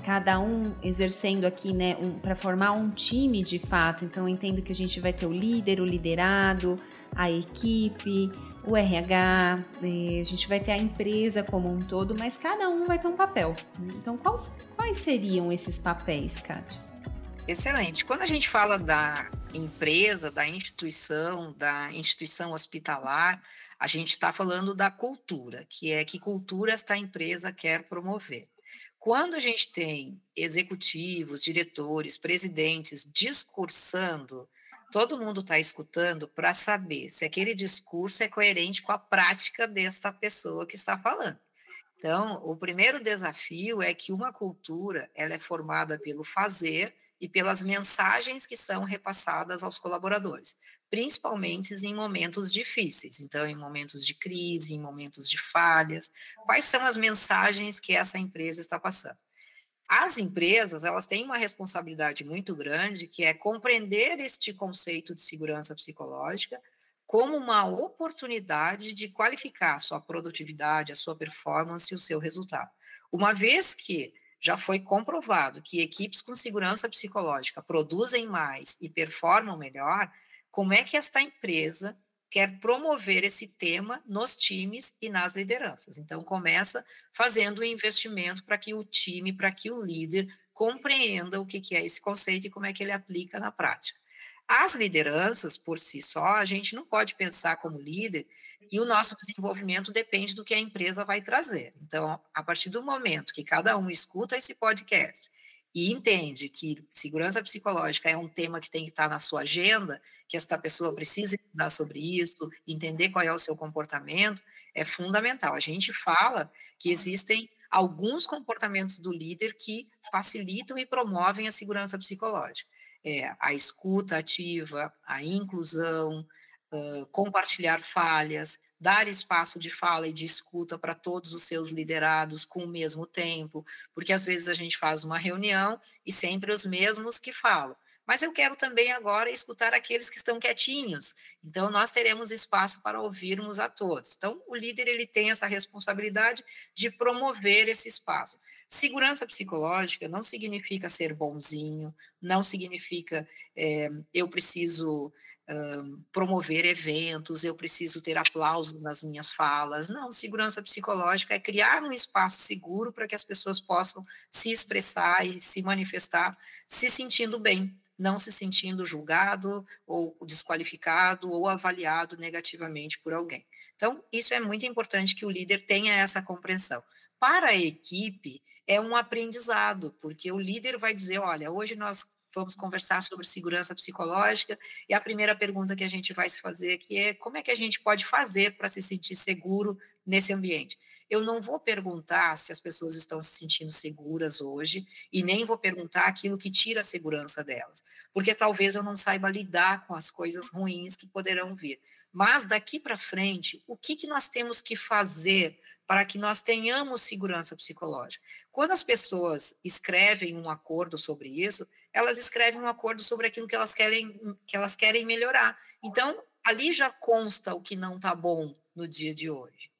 cada um exercendo aqui, né, um, para formar um time de fato. Então, eu entendo que a gente vai ter o líder, o liderado, a equipe, o RH, eh, a gente vai ter a empresa como um todo, mas cada um vai ter um papel. Então, quais, quais seriam esses papéis, Kátia? Excelente. Quando a gente fala da empresa, da instituição, da instituição hospitalar, a gente está falando da cultura, que é que cultura esta empresa quer promover. Quando a gente tem executivos, diretores, presidentes discursando, todo mundo está escutando para saber se aquele discurso é coerente com a prática dessa pessoa que está falando. Então, o primeiro desafio é que uma cultura ela é formada pelo fazer e pelas mensagens que são repassadas aos colaboradores, principalmente em momentos difíceis, então em momentos de crise, em momentos de falhas, quais são as mensagens que essa empresa está passando? As empresas, elas têm uma responsabilidade muito grande, que é compreender este conceito de segurança psicológica como uma oportunidade de qualificar a sua produtividade, a sua performance e o seu resultado. Uma vez que já foi comprovado que equipes com segurança psicológica produzem mais e performam melhor, como é que esta empresa quer promover esse tema nos times e nas lideranças? Então, começa fazendo um investimento para que o time, para que o líder compreenda o que é esse conceito e como é que ele aplica na prática. As lideranças, por si só, a gente não pode pensar como líder e o nosso desenvolvimento depende do que a empresa vai trazer. Então, a partir do momento que cada um escuta esse podcast e entende que segurança psicológica é um tema que tem que estar na sua agenda, que esta pessoa precisa estudar sobre isso, entender qual é o seu comportamento, é fundamental. A gente fala que existem alguns comportamentos do líder que facilitam e promovem a segurança psicológica. É, a escuta ativa, a inclusão, compartilhar falhas, dar espaço de fala e de escuta para todos os seus liderados com o mesmo tempo, porque às vezes a gente faz uma reunião e sempre os mesmos que falam. Mas eu quero também agora escutar aqueles que estão quietinhos. Então nós teremos espaço para ouvirmos a todos. Então o líder ele tem essa responsabilidade de promover esse espaço. Segurança psicológica não significa ser bonzinho, não significa é, eu preciso promover eventos, eu preciso ter aplausos nas minhas falas. Não, segurança psicológica é criar um espaço seguro para que as pessoas possam se expressar e se manifestar se sentindo bem, não se sentindo julgado ou desqualificado ou avaliado negativamente por alguém. Então, isso é muito importante que o líder tenha essa compreensão. Para a equipe, é um aprendizado, porque o líder vai dizer: olha, hoje nós vamos conversar sobre segurança psicológica, e a primeira pergunta que a gente vai se fazer aqui é como é que a gente pode fazer para se sentir seguro nesse ambiente? Eu não vou perguntar se as pessoas estão se sentindo seguras hoje, e nem vou perguntar aquilo que tira a segurança delas, porque talvez eu não saiba lidar com as coisas ruins que poderão vir. Mas daqui para frente, o que, que nós temos que fazer para que nós tenhamos segurança psicológica? Quando as pessoas escrevem um acordo sobre isso, elas escrevem um acordo sobre aquilo que elas querem, que elas querem melhorar. Então, ali já consta o que não está bom no dia de hoje.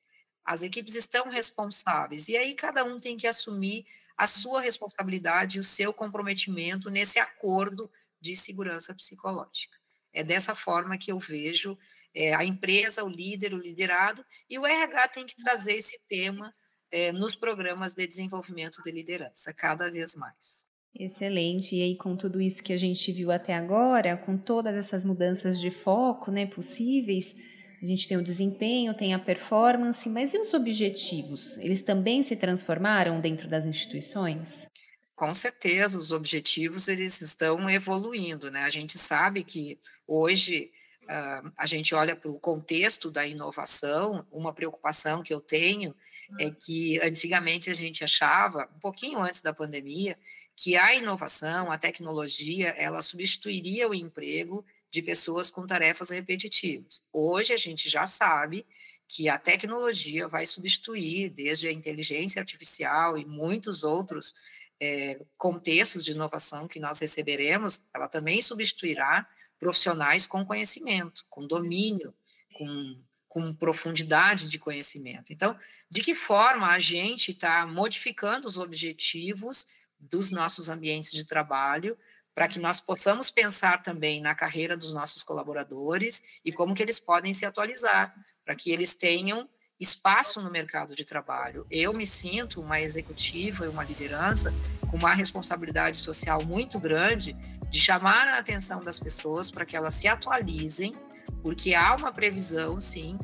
As equipes estão responsáveis, e aí cada um tem que assumir a sua responsabilidade, o seu comprometimento nesse acordo de segurança psicológica. É dessa forma que eu vejo é, a empresa, o líder, o liderado, e o RH tem que trazer esse tema é, nos programas de desenvolvimento de liderança, cada vez mais. Excelente. E aí, com tudo isso que a gente viu até agora, com todas essas mudanças de foco né, possíveis, a gente tem o desempenho, tem a performance, mas e os objetivos? Eles também se transformaram dentro das instituições? Com certeza, os objetivos eles estão evoluindo, né? A gente sabe que hoje uh, a gente olha para o contexto da inovação, uma preocupação que eu tenho é que antigamente a gente achava, um pouquinho antes da pandemia, que a inovação, a tecnologia, ela substituiria o emprego de pessoas com tarefas repetitivas. Hoje a gente já sabe que a tecnologia vai substituir, desde a inteligência artificial e muitos outros é, contextos de inovação que nós receberemos, ela também substituirá profissionais com conhecimento, com domínio, com, com profundidade de conhecimento. Então, de que forma a gente está modificando os objetivos dos nossos ambientes de trabalho, para que nós possamos pensar também na carreira dos nossos colaboradores e como que eles podem se atualizar, para que eles tenham espaço no mercado de trabalho. Eu me sinto uma executiva e uma liderança com uma responsabilidade social muito grande de chamar a atenção das pessoas para que elas se atualizem, porque há uma previsão, sim,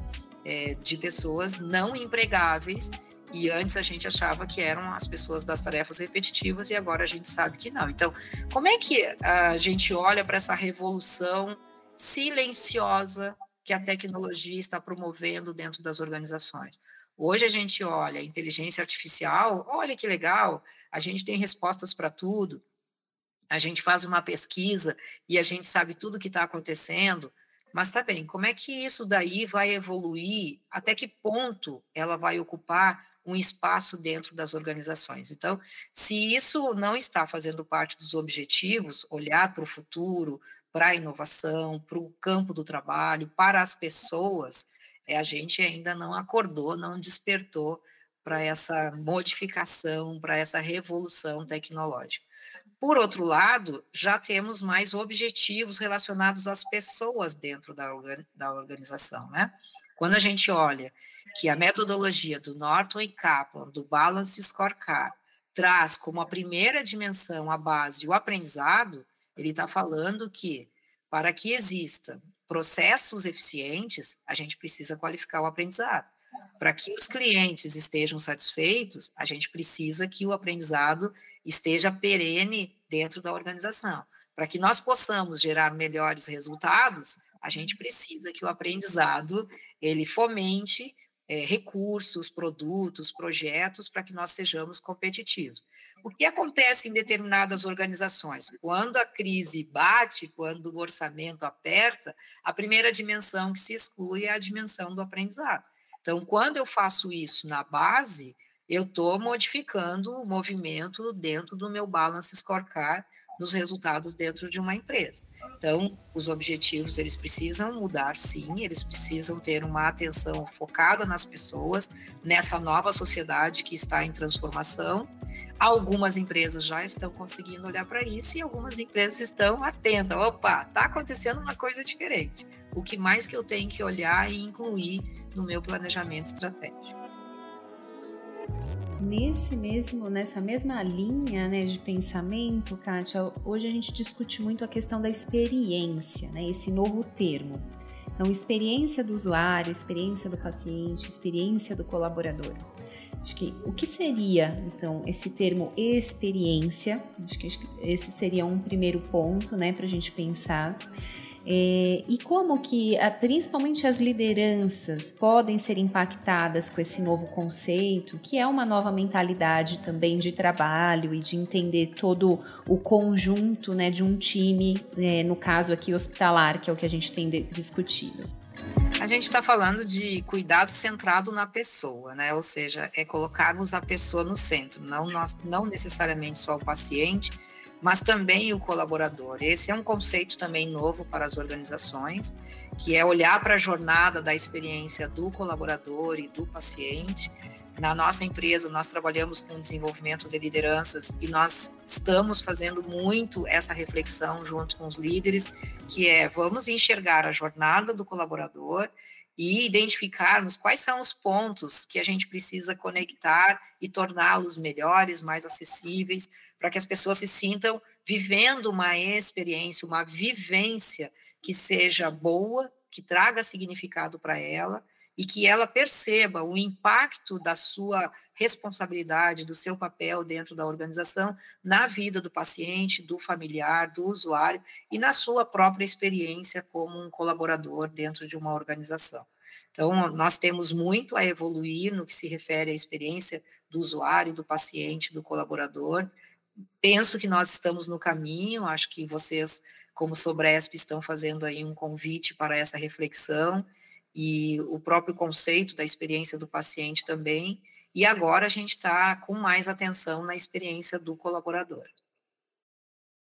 é, de pessoas não empregáveis e antes a gente achava que eram as pessoas das tarefas repetitivas e agora a gente sabe que não. Então, como é que a gente olha para essa revolução silenciosa que a tecnologia está promovendo dentro das organizações? Hoje a gente olha inteligência artificial, olha que legal, a gente tem respostas para tudo, a gente faz uma pesquisa e a gente sabe tudo o que está acontecendo, mas tá bem, como é que isso daí vai evoluir? Até que ponto ela vai ocupar um espaço dentro das organizações. Então, se isso não está fazendo parte dos objetivos, olhar para o futuro, para a inovação, para o campo do trabalho, para as pessoas, é, a gente ainda não acordou, não despertou para essa modificação, para essa revolução tecnológica. Por outro lado, já temos mais objetivos relacionados às pessoas dentro da, da organização, né? Quando a gente olha que a metodologia do Norton e Kaplan, do Balance Scorecard, traz como a primeira dimensão a base o aprendizado, ele está falando que para que exista processos eficientes, a gente precisa qualificar o aprendizado. Para que os clientes estejam satisfeitos, a gente precisa que o aprendizado esteja perene dentro da organização. Para que nós possamos gerar melhores resultados, a gente precisa que o aprendizado ele fomente é, recursos, produtos, projetos para que nós sejamos competitivos. O que acontece em determinadas organizações? Quando a crise bate, quando o orçamento aperta, a primeira dimensão que se exclui é a dimensão do aprendizado. Então, quando eu faço isso na base, eu estou modificando o movimento dentro do meu balance scorecard nos resultados dentro de uma empresa. Então, os objetivos eles precisam mudar, sim, eles precisam ter uma atenção focada nas pessoas, nessa nova sociedade que está em transformação. Algumas empresas já estão conseguindo olhar para isso e algumas empresas estão atentas. Opa, está acontecendo uma coisa diferente. O que mais que eu tenho que olhar e incluir no meu planejamento estratégico? Nesse mesmo, nessa mesma linha né, de pensamento, Kátia, hoje a gente discute muito a questão da experiência, né, esse novo termo. Então, experiência do usuário, experiência do paciente, experiência do colaborador. Acho que o que seria, então, esse termo experiência? Acho que, acho que esse seria um primeiro ponto, né, para a gente pensar. É, e como que, principalmente as lideranças, podem ser impactadas com esse novo conceito, que é uma nova mentalidade também de trabalho e de entender todo o conjunto né, de um time, né, no caso aqui hospitalar, que é o que a gente tem discutido. A gente está falando de cuidado centrado na pessoa, né? Ou seja, é colocarmos a pessoa no centro, não, nós, não necessariamente só o paciente, mas também o colaborador. Esse é um conceito também novo para as organizações, que é olhar para a jornada da experiência do colaborador e do paciente. Na nossa empresa, nós trabalhamos com desenvolvimento de lideranças e nós estamos fazendo muito essa reflexão junto com os líderes, que é vamos enxergar a jornada do colaborador e identificarmos quais são os pontos que a gente precisa conectar e torná-los melhores, mais acessíveis, para que as pessoas se sintam vivendo uma experiência, uma vivência que seja boa, que traga significado para ela e que ela perceba o impacto da sua responsabilidade, do seu papel dentro da organização na vida do paciente, do familiar, do usuário e na sua própria experiência como um colaborador dentro de uma organização. Então, nós temos muito a evoluir no que se refere à experiência do usuário, do paciente, do colaborador, penso que nós estamos no caminho, acho que vocês, como Sobresp, estão fazendo aí um convite para essa reflexão e o próprio conceito da experiência do paciente também. E agora a gente está com mais atenção na experiência do colaborador.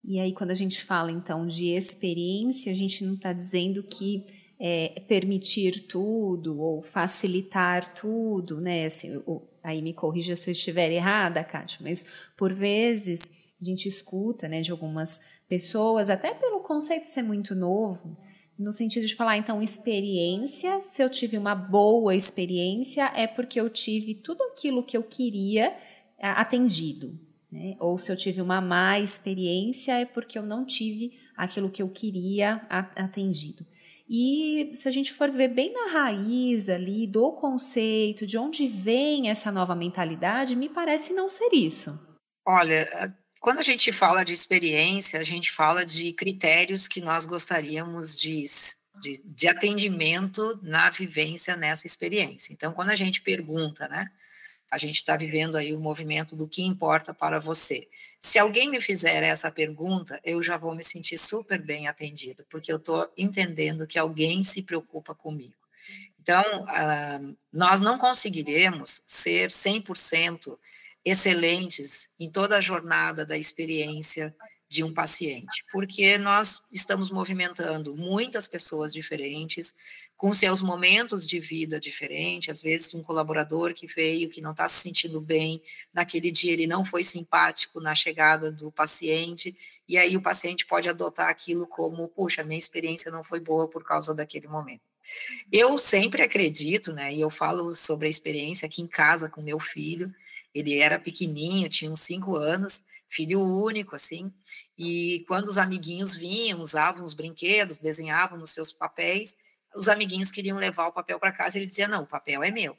E aí, quando a gente fala então de experiência, a gente não está dizendo que é, permitir tudo ou facilitar tudo, né? Assim, aí me corrija se eu estiver errada, Kátia, mas por vezes a gente escuta, né, de algumas pessoas, até pelo conceito ser muito novo, no sentido de falar, então, experiência, se eu tive uma boa experiência, é porque eu tive tudo aquilo que eu queria atendido. Né? Ou se eu tive uma má experiência, é porque eu não tive aquilo que eu queria atendido. E se a gente for ver bem na raiz ali do conceito, de onde vem essa nova mentalidade, me parece não ser isso. Olha, quando a gente fala de experiência, a gente fala de critérios que nós gostaríamos de, de, de atendimento na vivência nessa experiência. Então, quando a gente pergunta, né? A gente está vivendo aí o movimento do que importa para você. Se alguém me fizer essa pergunta, eu já vou me sentir super bem atendido, porque eu estou entendendo que alguém se preocupa comigo. Então, uh, nós não conseguiremos ser 100% excelentes em toda a jornada da experiência de um paciente, porque nós estamos movimentando muitas pessoas diferentes, com seus momentos de vida diferentes, às vezes um colaborador que veio, que não está se sentindo bem, naquele dia ele não foi simpático na chegada do paciente, e aí o paciente pode adotar aquilo como, puxa, minha experiência não foi boa por causa daquele momento. Eu sempre acredito, né, e eu falo sobre a experiência aqui em casa com meu filho, ele era pequenininho, tinha uns cinco anos, filho único, assim, e quando os amiguinhos vinham, usavam os brinquedos, desenhavam nos seus papéis, os amiguinhos queriam levar o papel para casa, ele dizia, não, o papel é meu,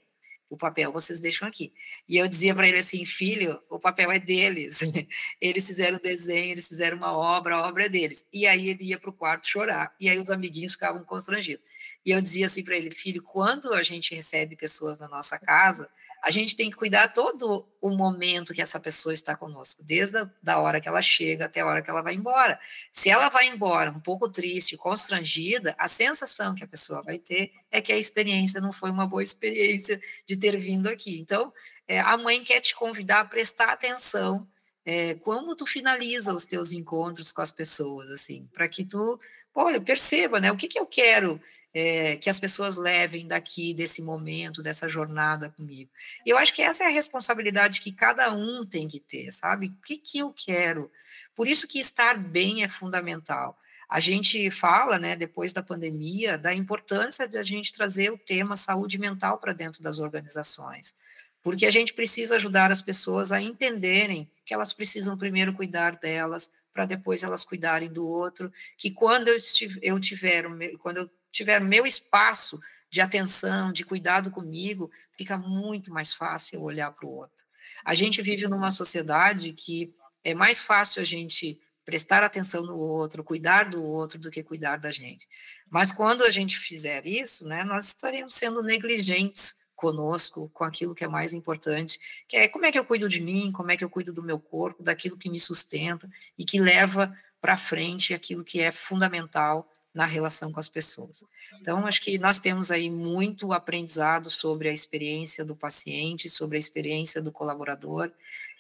o papel vocês deixam aqui. E eu dizia para ele assim, filho, o papel é deles, eles fizeram desenho, eles fizeram uma obra, a obra é deles. E aí ele ia para o quarto chorar, e aí os amiguinhos ficavam constrangidos. E eu dizia assim para ele, filho, quando a gente recebe pessoas na nossa casa, a gente tem que cuidar todo o momento que essa pessoa está conosco, desde a da hora que ela chega até a hora que ela vai embora. Se ela vai embora um pouco triste, constrangida, a sensação que a pessoa vai ter é que a experiência não foi uma boa experiência de ter vindo aqui. Então, é, a mãe quer te convidar a prestar atenção é, como tu finaliza os teus encontros com as pessoas, assim, para que tu, olha, perceba, né, o que que eu quero é, que as pessoas levem daqui, desse momento, dessa jornada comigo. Eu acho que essa é a responsabilidade que cada um tem que ter, sabe? O que, que eu quero? Por isso que estar bem é fundamental. A gente fala, né, depois da pandemia, da importância de a gente trazer o tema saúde mental para dentro das organizações, porque a gente precisa ajudar as pessoas a entenderem que elas precisam primeiro cuidar delas, para depois elas cuidarem do outro, que quando eu tiver, eu tiver quando eu tiver meu espaço de atenção, de cuidado comigo, fica muito mais fácil olhar para o outro. A gente vive numa sociedade que é mais fácil a gente prestar atenção no outro, cuidar do outro, do que cuidar da gente. Mas quando a gente fizer isso, né, nós estaremos sendo negligentes conosco, com aquilo que é mais importante, que é como é que eu cuido de mim, como é que eu cuido do meu corpo, daquilo que me sustenta e que leva para frente aquilo que é fundamental na relação com as pessoas. Então, acho que nós temos aí muito aprendizado sobre a experiência do paciente, sobre a experiência do colaborador.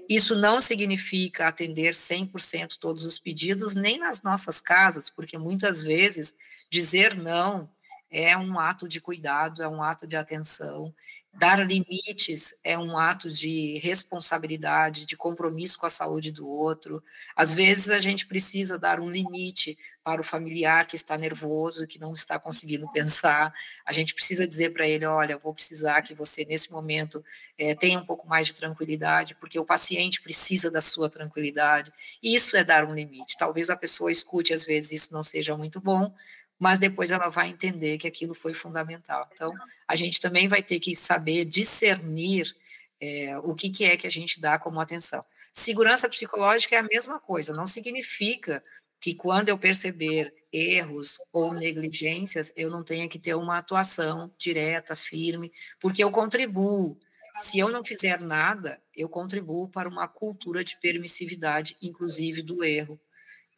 Isso não significa atender 100% todos os pedidos, nem nas nossas casas, porque muitas vezes dizer não é um ato de cuidado, é um ato de atenção, Dar limites é um ato de responsabilidade, de compromisso com a saúde do outro. Às vezes a gente precisa dar um limite para o familiar que está nervoso, que não está conseguindo pensar. A gente precisa dizer para ele: olha, vou precisar que você, nesse momento, é, tenha um pouco mais de tranquilidade, porque o paciente precisa da sua tranquilidade. Isso é dar um limite. Talvez a pessoa escute, às vezes isso não seja muito bom, mas depois ela vai entender que aquilo foi fundamental. Então, a gente também vai ter que saber discernir é, o que, que é que a gente dá como atenção. Segurança psicológica é a mesma coisa, não significa que quando eu perceber erros ou negligências, eu não tenha que ter uma atuação direta, firme, porque eu contribuo. Se eu não fizer nada, eu contribuo para uma cultura de permissividade, inclusive do erro,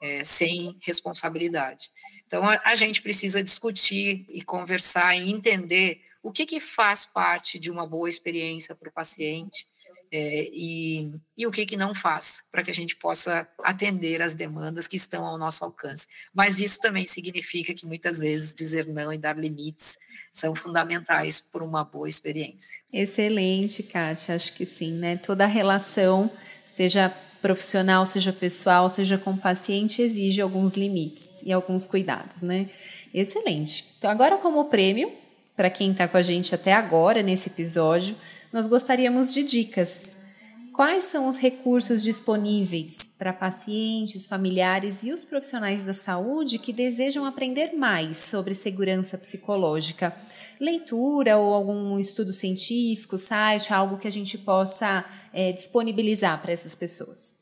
é, sem responsabilidade. Então, a, gente precisa discutir e conversar e entender o que, que faz parte de uma boa experiência para o paciente é, e, e o que, que não faz, para que a gente possa atender as demandas que estão ao nosso alcance. Mas isso também significa que muitas vezes dizer não e dar limites são fundamentais para uma boa experiência. Excelente, Kátia, acho que sim, né? Toda relação, seja profissional, seja pessoal, seja com paciente, exige alguns limites e alguns cuidados, né? Excelente. Então, agora, como prêmio, para quem está com a gente até agora nesse episódio, nós gostaríamos de dicas. Quais são os recursos disponíveis para pacientes, familiares e os profissionais da saúde que desejam aprender mais sobre segurança psicológica? Leitura ou algum estudo científico, site, algo que a gente possa é, disponibilizar para essas pessoas?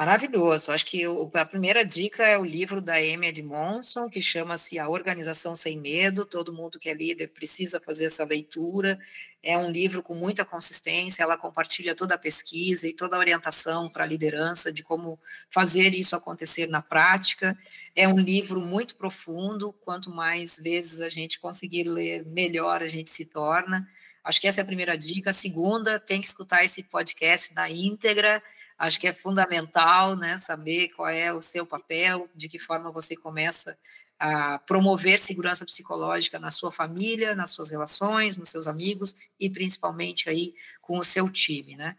Maravilhoso. Acho que a primeira dica é o livro da Amy Edmondson, que chama-se A Organização Sem Medo. Todo mundo que é líder precisa fazer essa leitura. É um livro com muita consistência, ela compartilha toda a pesquisa e toda a orientação para a liderança de como fazer isso acontecer na prática. É um livro muito profundo, quanto mais vezes a gente conseguir ler, melhor a gente se torna. Acho que essa é a primeira dica. A segunda, tem que escutar esse podcast na íntegra Acho que é fundamental né, saber qual é o seu papel, de que forma você começa a promover segurança psicológica na sua família, nas suas relações, nos seus amigos e principalmente aí com o seu time, né?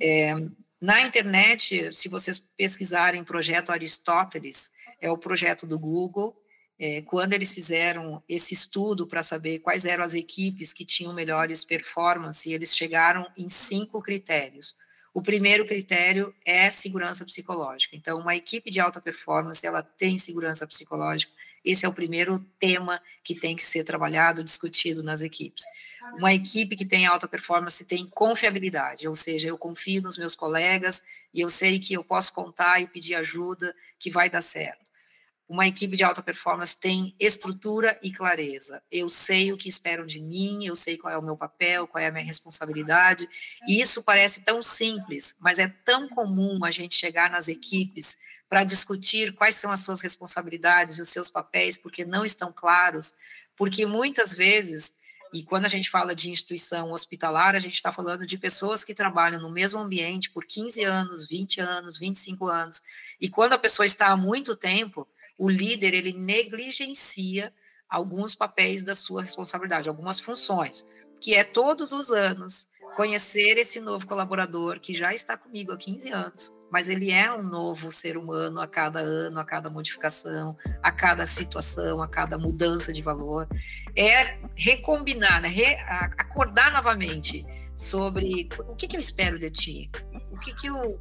É, na internet, se vocês pesquisarem projeto Aristóteles, é o projeto do Google, é, quando eles fizeram esse estudo para saber quais eram as equipes que tinham melhores performances, eles chegaram em cinco critérios. O primeiro critério é segurança psicológica. Então, uma equipe de alta performance, ela tem segurança psicológica. Esse é o primeiro tema que tem que ser trabalhado, discutido nas equipes. Uma equipe que tem alta performance tem confiabilidade, ou seja, eu confio nos meus colegas e eu sei que eu posso contar e pedir ajuda, que vai dar certo. Uma equipe de alta performance tem estrutura e clareza. Eu sei o que esperam de mim, eu sei qual é o meu papel, qual é a minha responsabilidade. E isso parece tão simples, mas é tão comum a gente chegar nas equipes para discutir quais são as suas responsabilidades e os seus papéis, porque não estão claros. Porque muitas vezes, e quando a gente fala de instituição hospitalar, a gente está falando de pessoas que trabalham no mesmo ambiente por 15 anos, 20 anos, 25 anos. E quando a pessoa está há muito tempo, o líder ele negligencia alguns papéis da sua responsabilidade, algumas funções, que é todos os anos conhecer esse novo colaborador que já está comigo há 15 anos, mas ele é um novo ser humano a cada ano, a cada modificação, a cada situação, a cada mudança de valor. É recombinar, né? Re acordar novamente sobre o que, que eu espero de ti, o que, que eu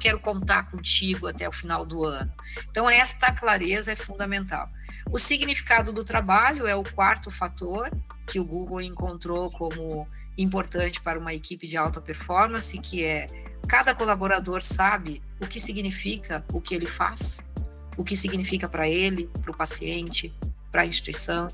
quero contar contigo até o final do ano. Então, esta clareza é fundamental. O significado do trabalho é o quarto fator que o Google encontrou como importante para uma equipe de alta performance, que é cada colaborador sabe o que significa o que ele faz, o que significa para ele, para o paciente, para a instituição.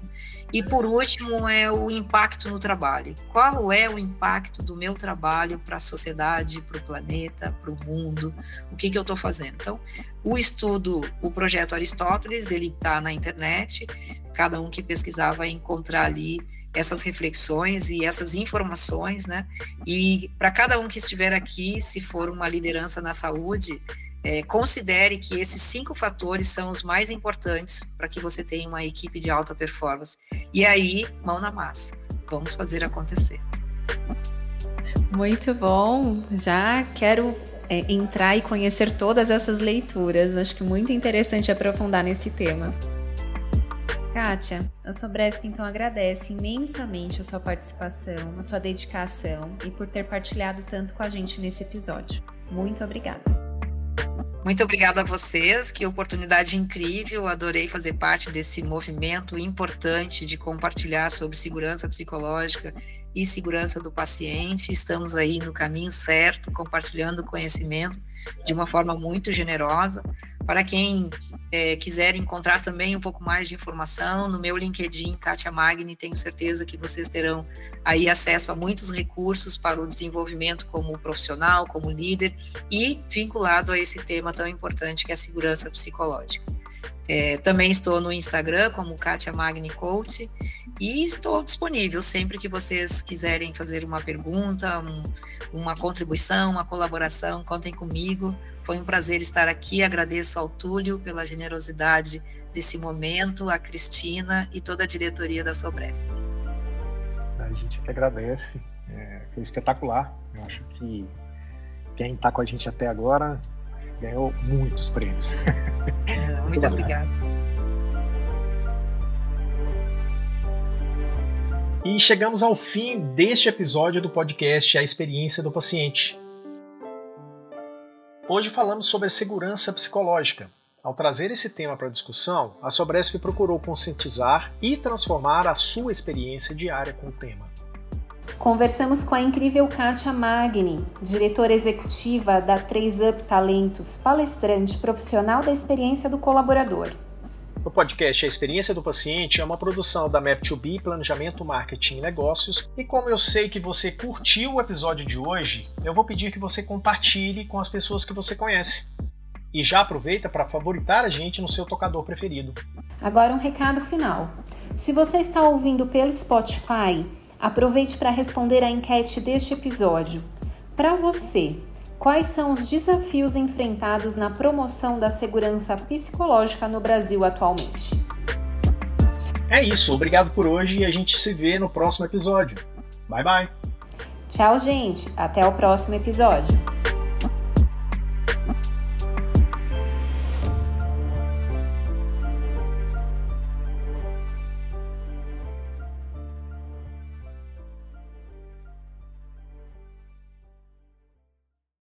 E por último é o impacto no trabalho. Qual é o impacto do meu trabalho para a sociedade, para o planeta, para o mundo? O que, que eu estou fazendo? Então, o estudo, o projeto Aristóteles, ele está na internet. Cada um que pesquisar vai encontrar ali essas reflexões e essas informações, né? E para cada um que estiver aqui, se for uma liderança na saúde, é, considere que esses cinco fatores são os mais importantes para que você tenha uma equipe de alta performance. E aí, mão na massa, vamos fazer acontecer. Muito bom, já quero é, entrar e conhecer todas essas leituras. Acho que muito interessante aprofundar nesse tema. Kátia, a Sobresca então agradece imensamente a sua participação, a sua dedicação e por ter partilhado tanto com a gente nesse episódio. Muito obrigada. Muito obrigada a vocês, que oportunidade incrível, adorei fazer parte desse movimento importante de compartilhar sobre segurança psicológica e segurança do paciente. Estamos aí no caminho certo, compartilhando conhecimento de uma forma muito generosa. Para quem é, quiser encontrar também um pouco mais de informação, no meu LinkedIn, Kátia Magni, tenho certeza que vocês terão aí acesso a muitos recursos para o desenvolvimento como profissional, como líder e vinculado a esse tema tão importante que é a segurança psicológica. É, também estou no Instagram como Kátia Magni Coach e estou disponível sempre que vocês quiserem fazer uma pergunta, um, uma contribuição, uma colaboração, contem comigo. Foi um prazer estar aqui. Agradeço ao Túlio pela generosidade desse momento, a Cristina e toda a diretoria da Sobresp. A gente que agradece. É, foi espetacular. Eu acho que quem está com a gente até agora ganhou muitos prêmios. É, muito obrigada. E chegamos ao fim deste episódio do podcast A Experiência do Paciente. Hoje falamos sobre a segurança psicológica. Ao trazer esse tema para discussão, a Sobresp procurou conscientizar e transformar a sua experiência diária com o tema. Conversamos com a incrível Kátia Magni, diretora executiva da 3UP Talentos, palestrante profissional da experiência do colaborador. O podcast A Experiência do Paciente é uma produção da Map2B Planejamento, Marketing e Negócios. E como eu sei que você curtiu o episódio de hoje, eu vou pedir que você compartilhe com as pessoas que você conhece. E já aproveita para favoritar a gente no seu tocador preferido. Agora um recado final. Se você está ouvindo pelo Spotify, aproveite para responder a enquete deste episódio. Para você, Quais são os desafios enfrentados na promoção da segurança psicológica no Brasil atualmente? É isso, obrigado por hoje e a gente se vê no próximo episódio. Bye bye. Tchau, gente. Até o próximo episódio.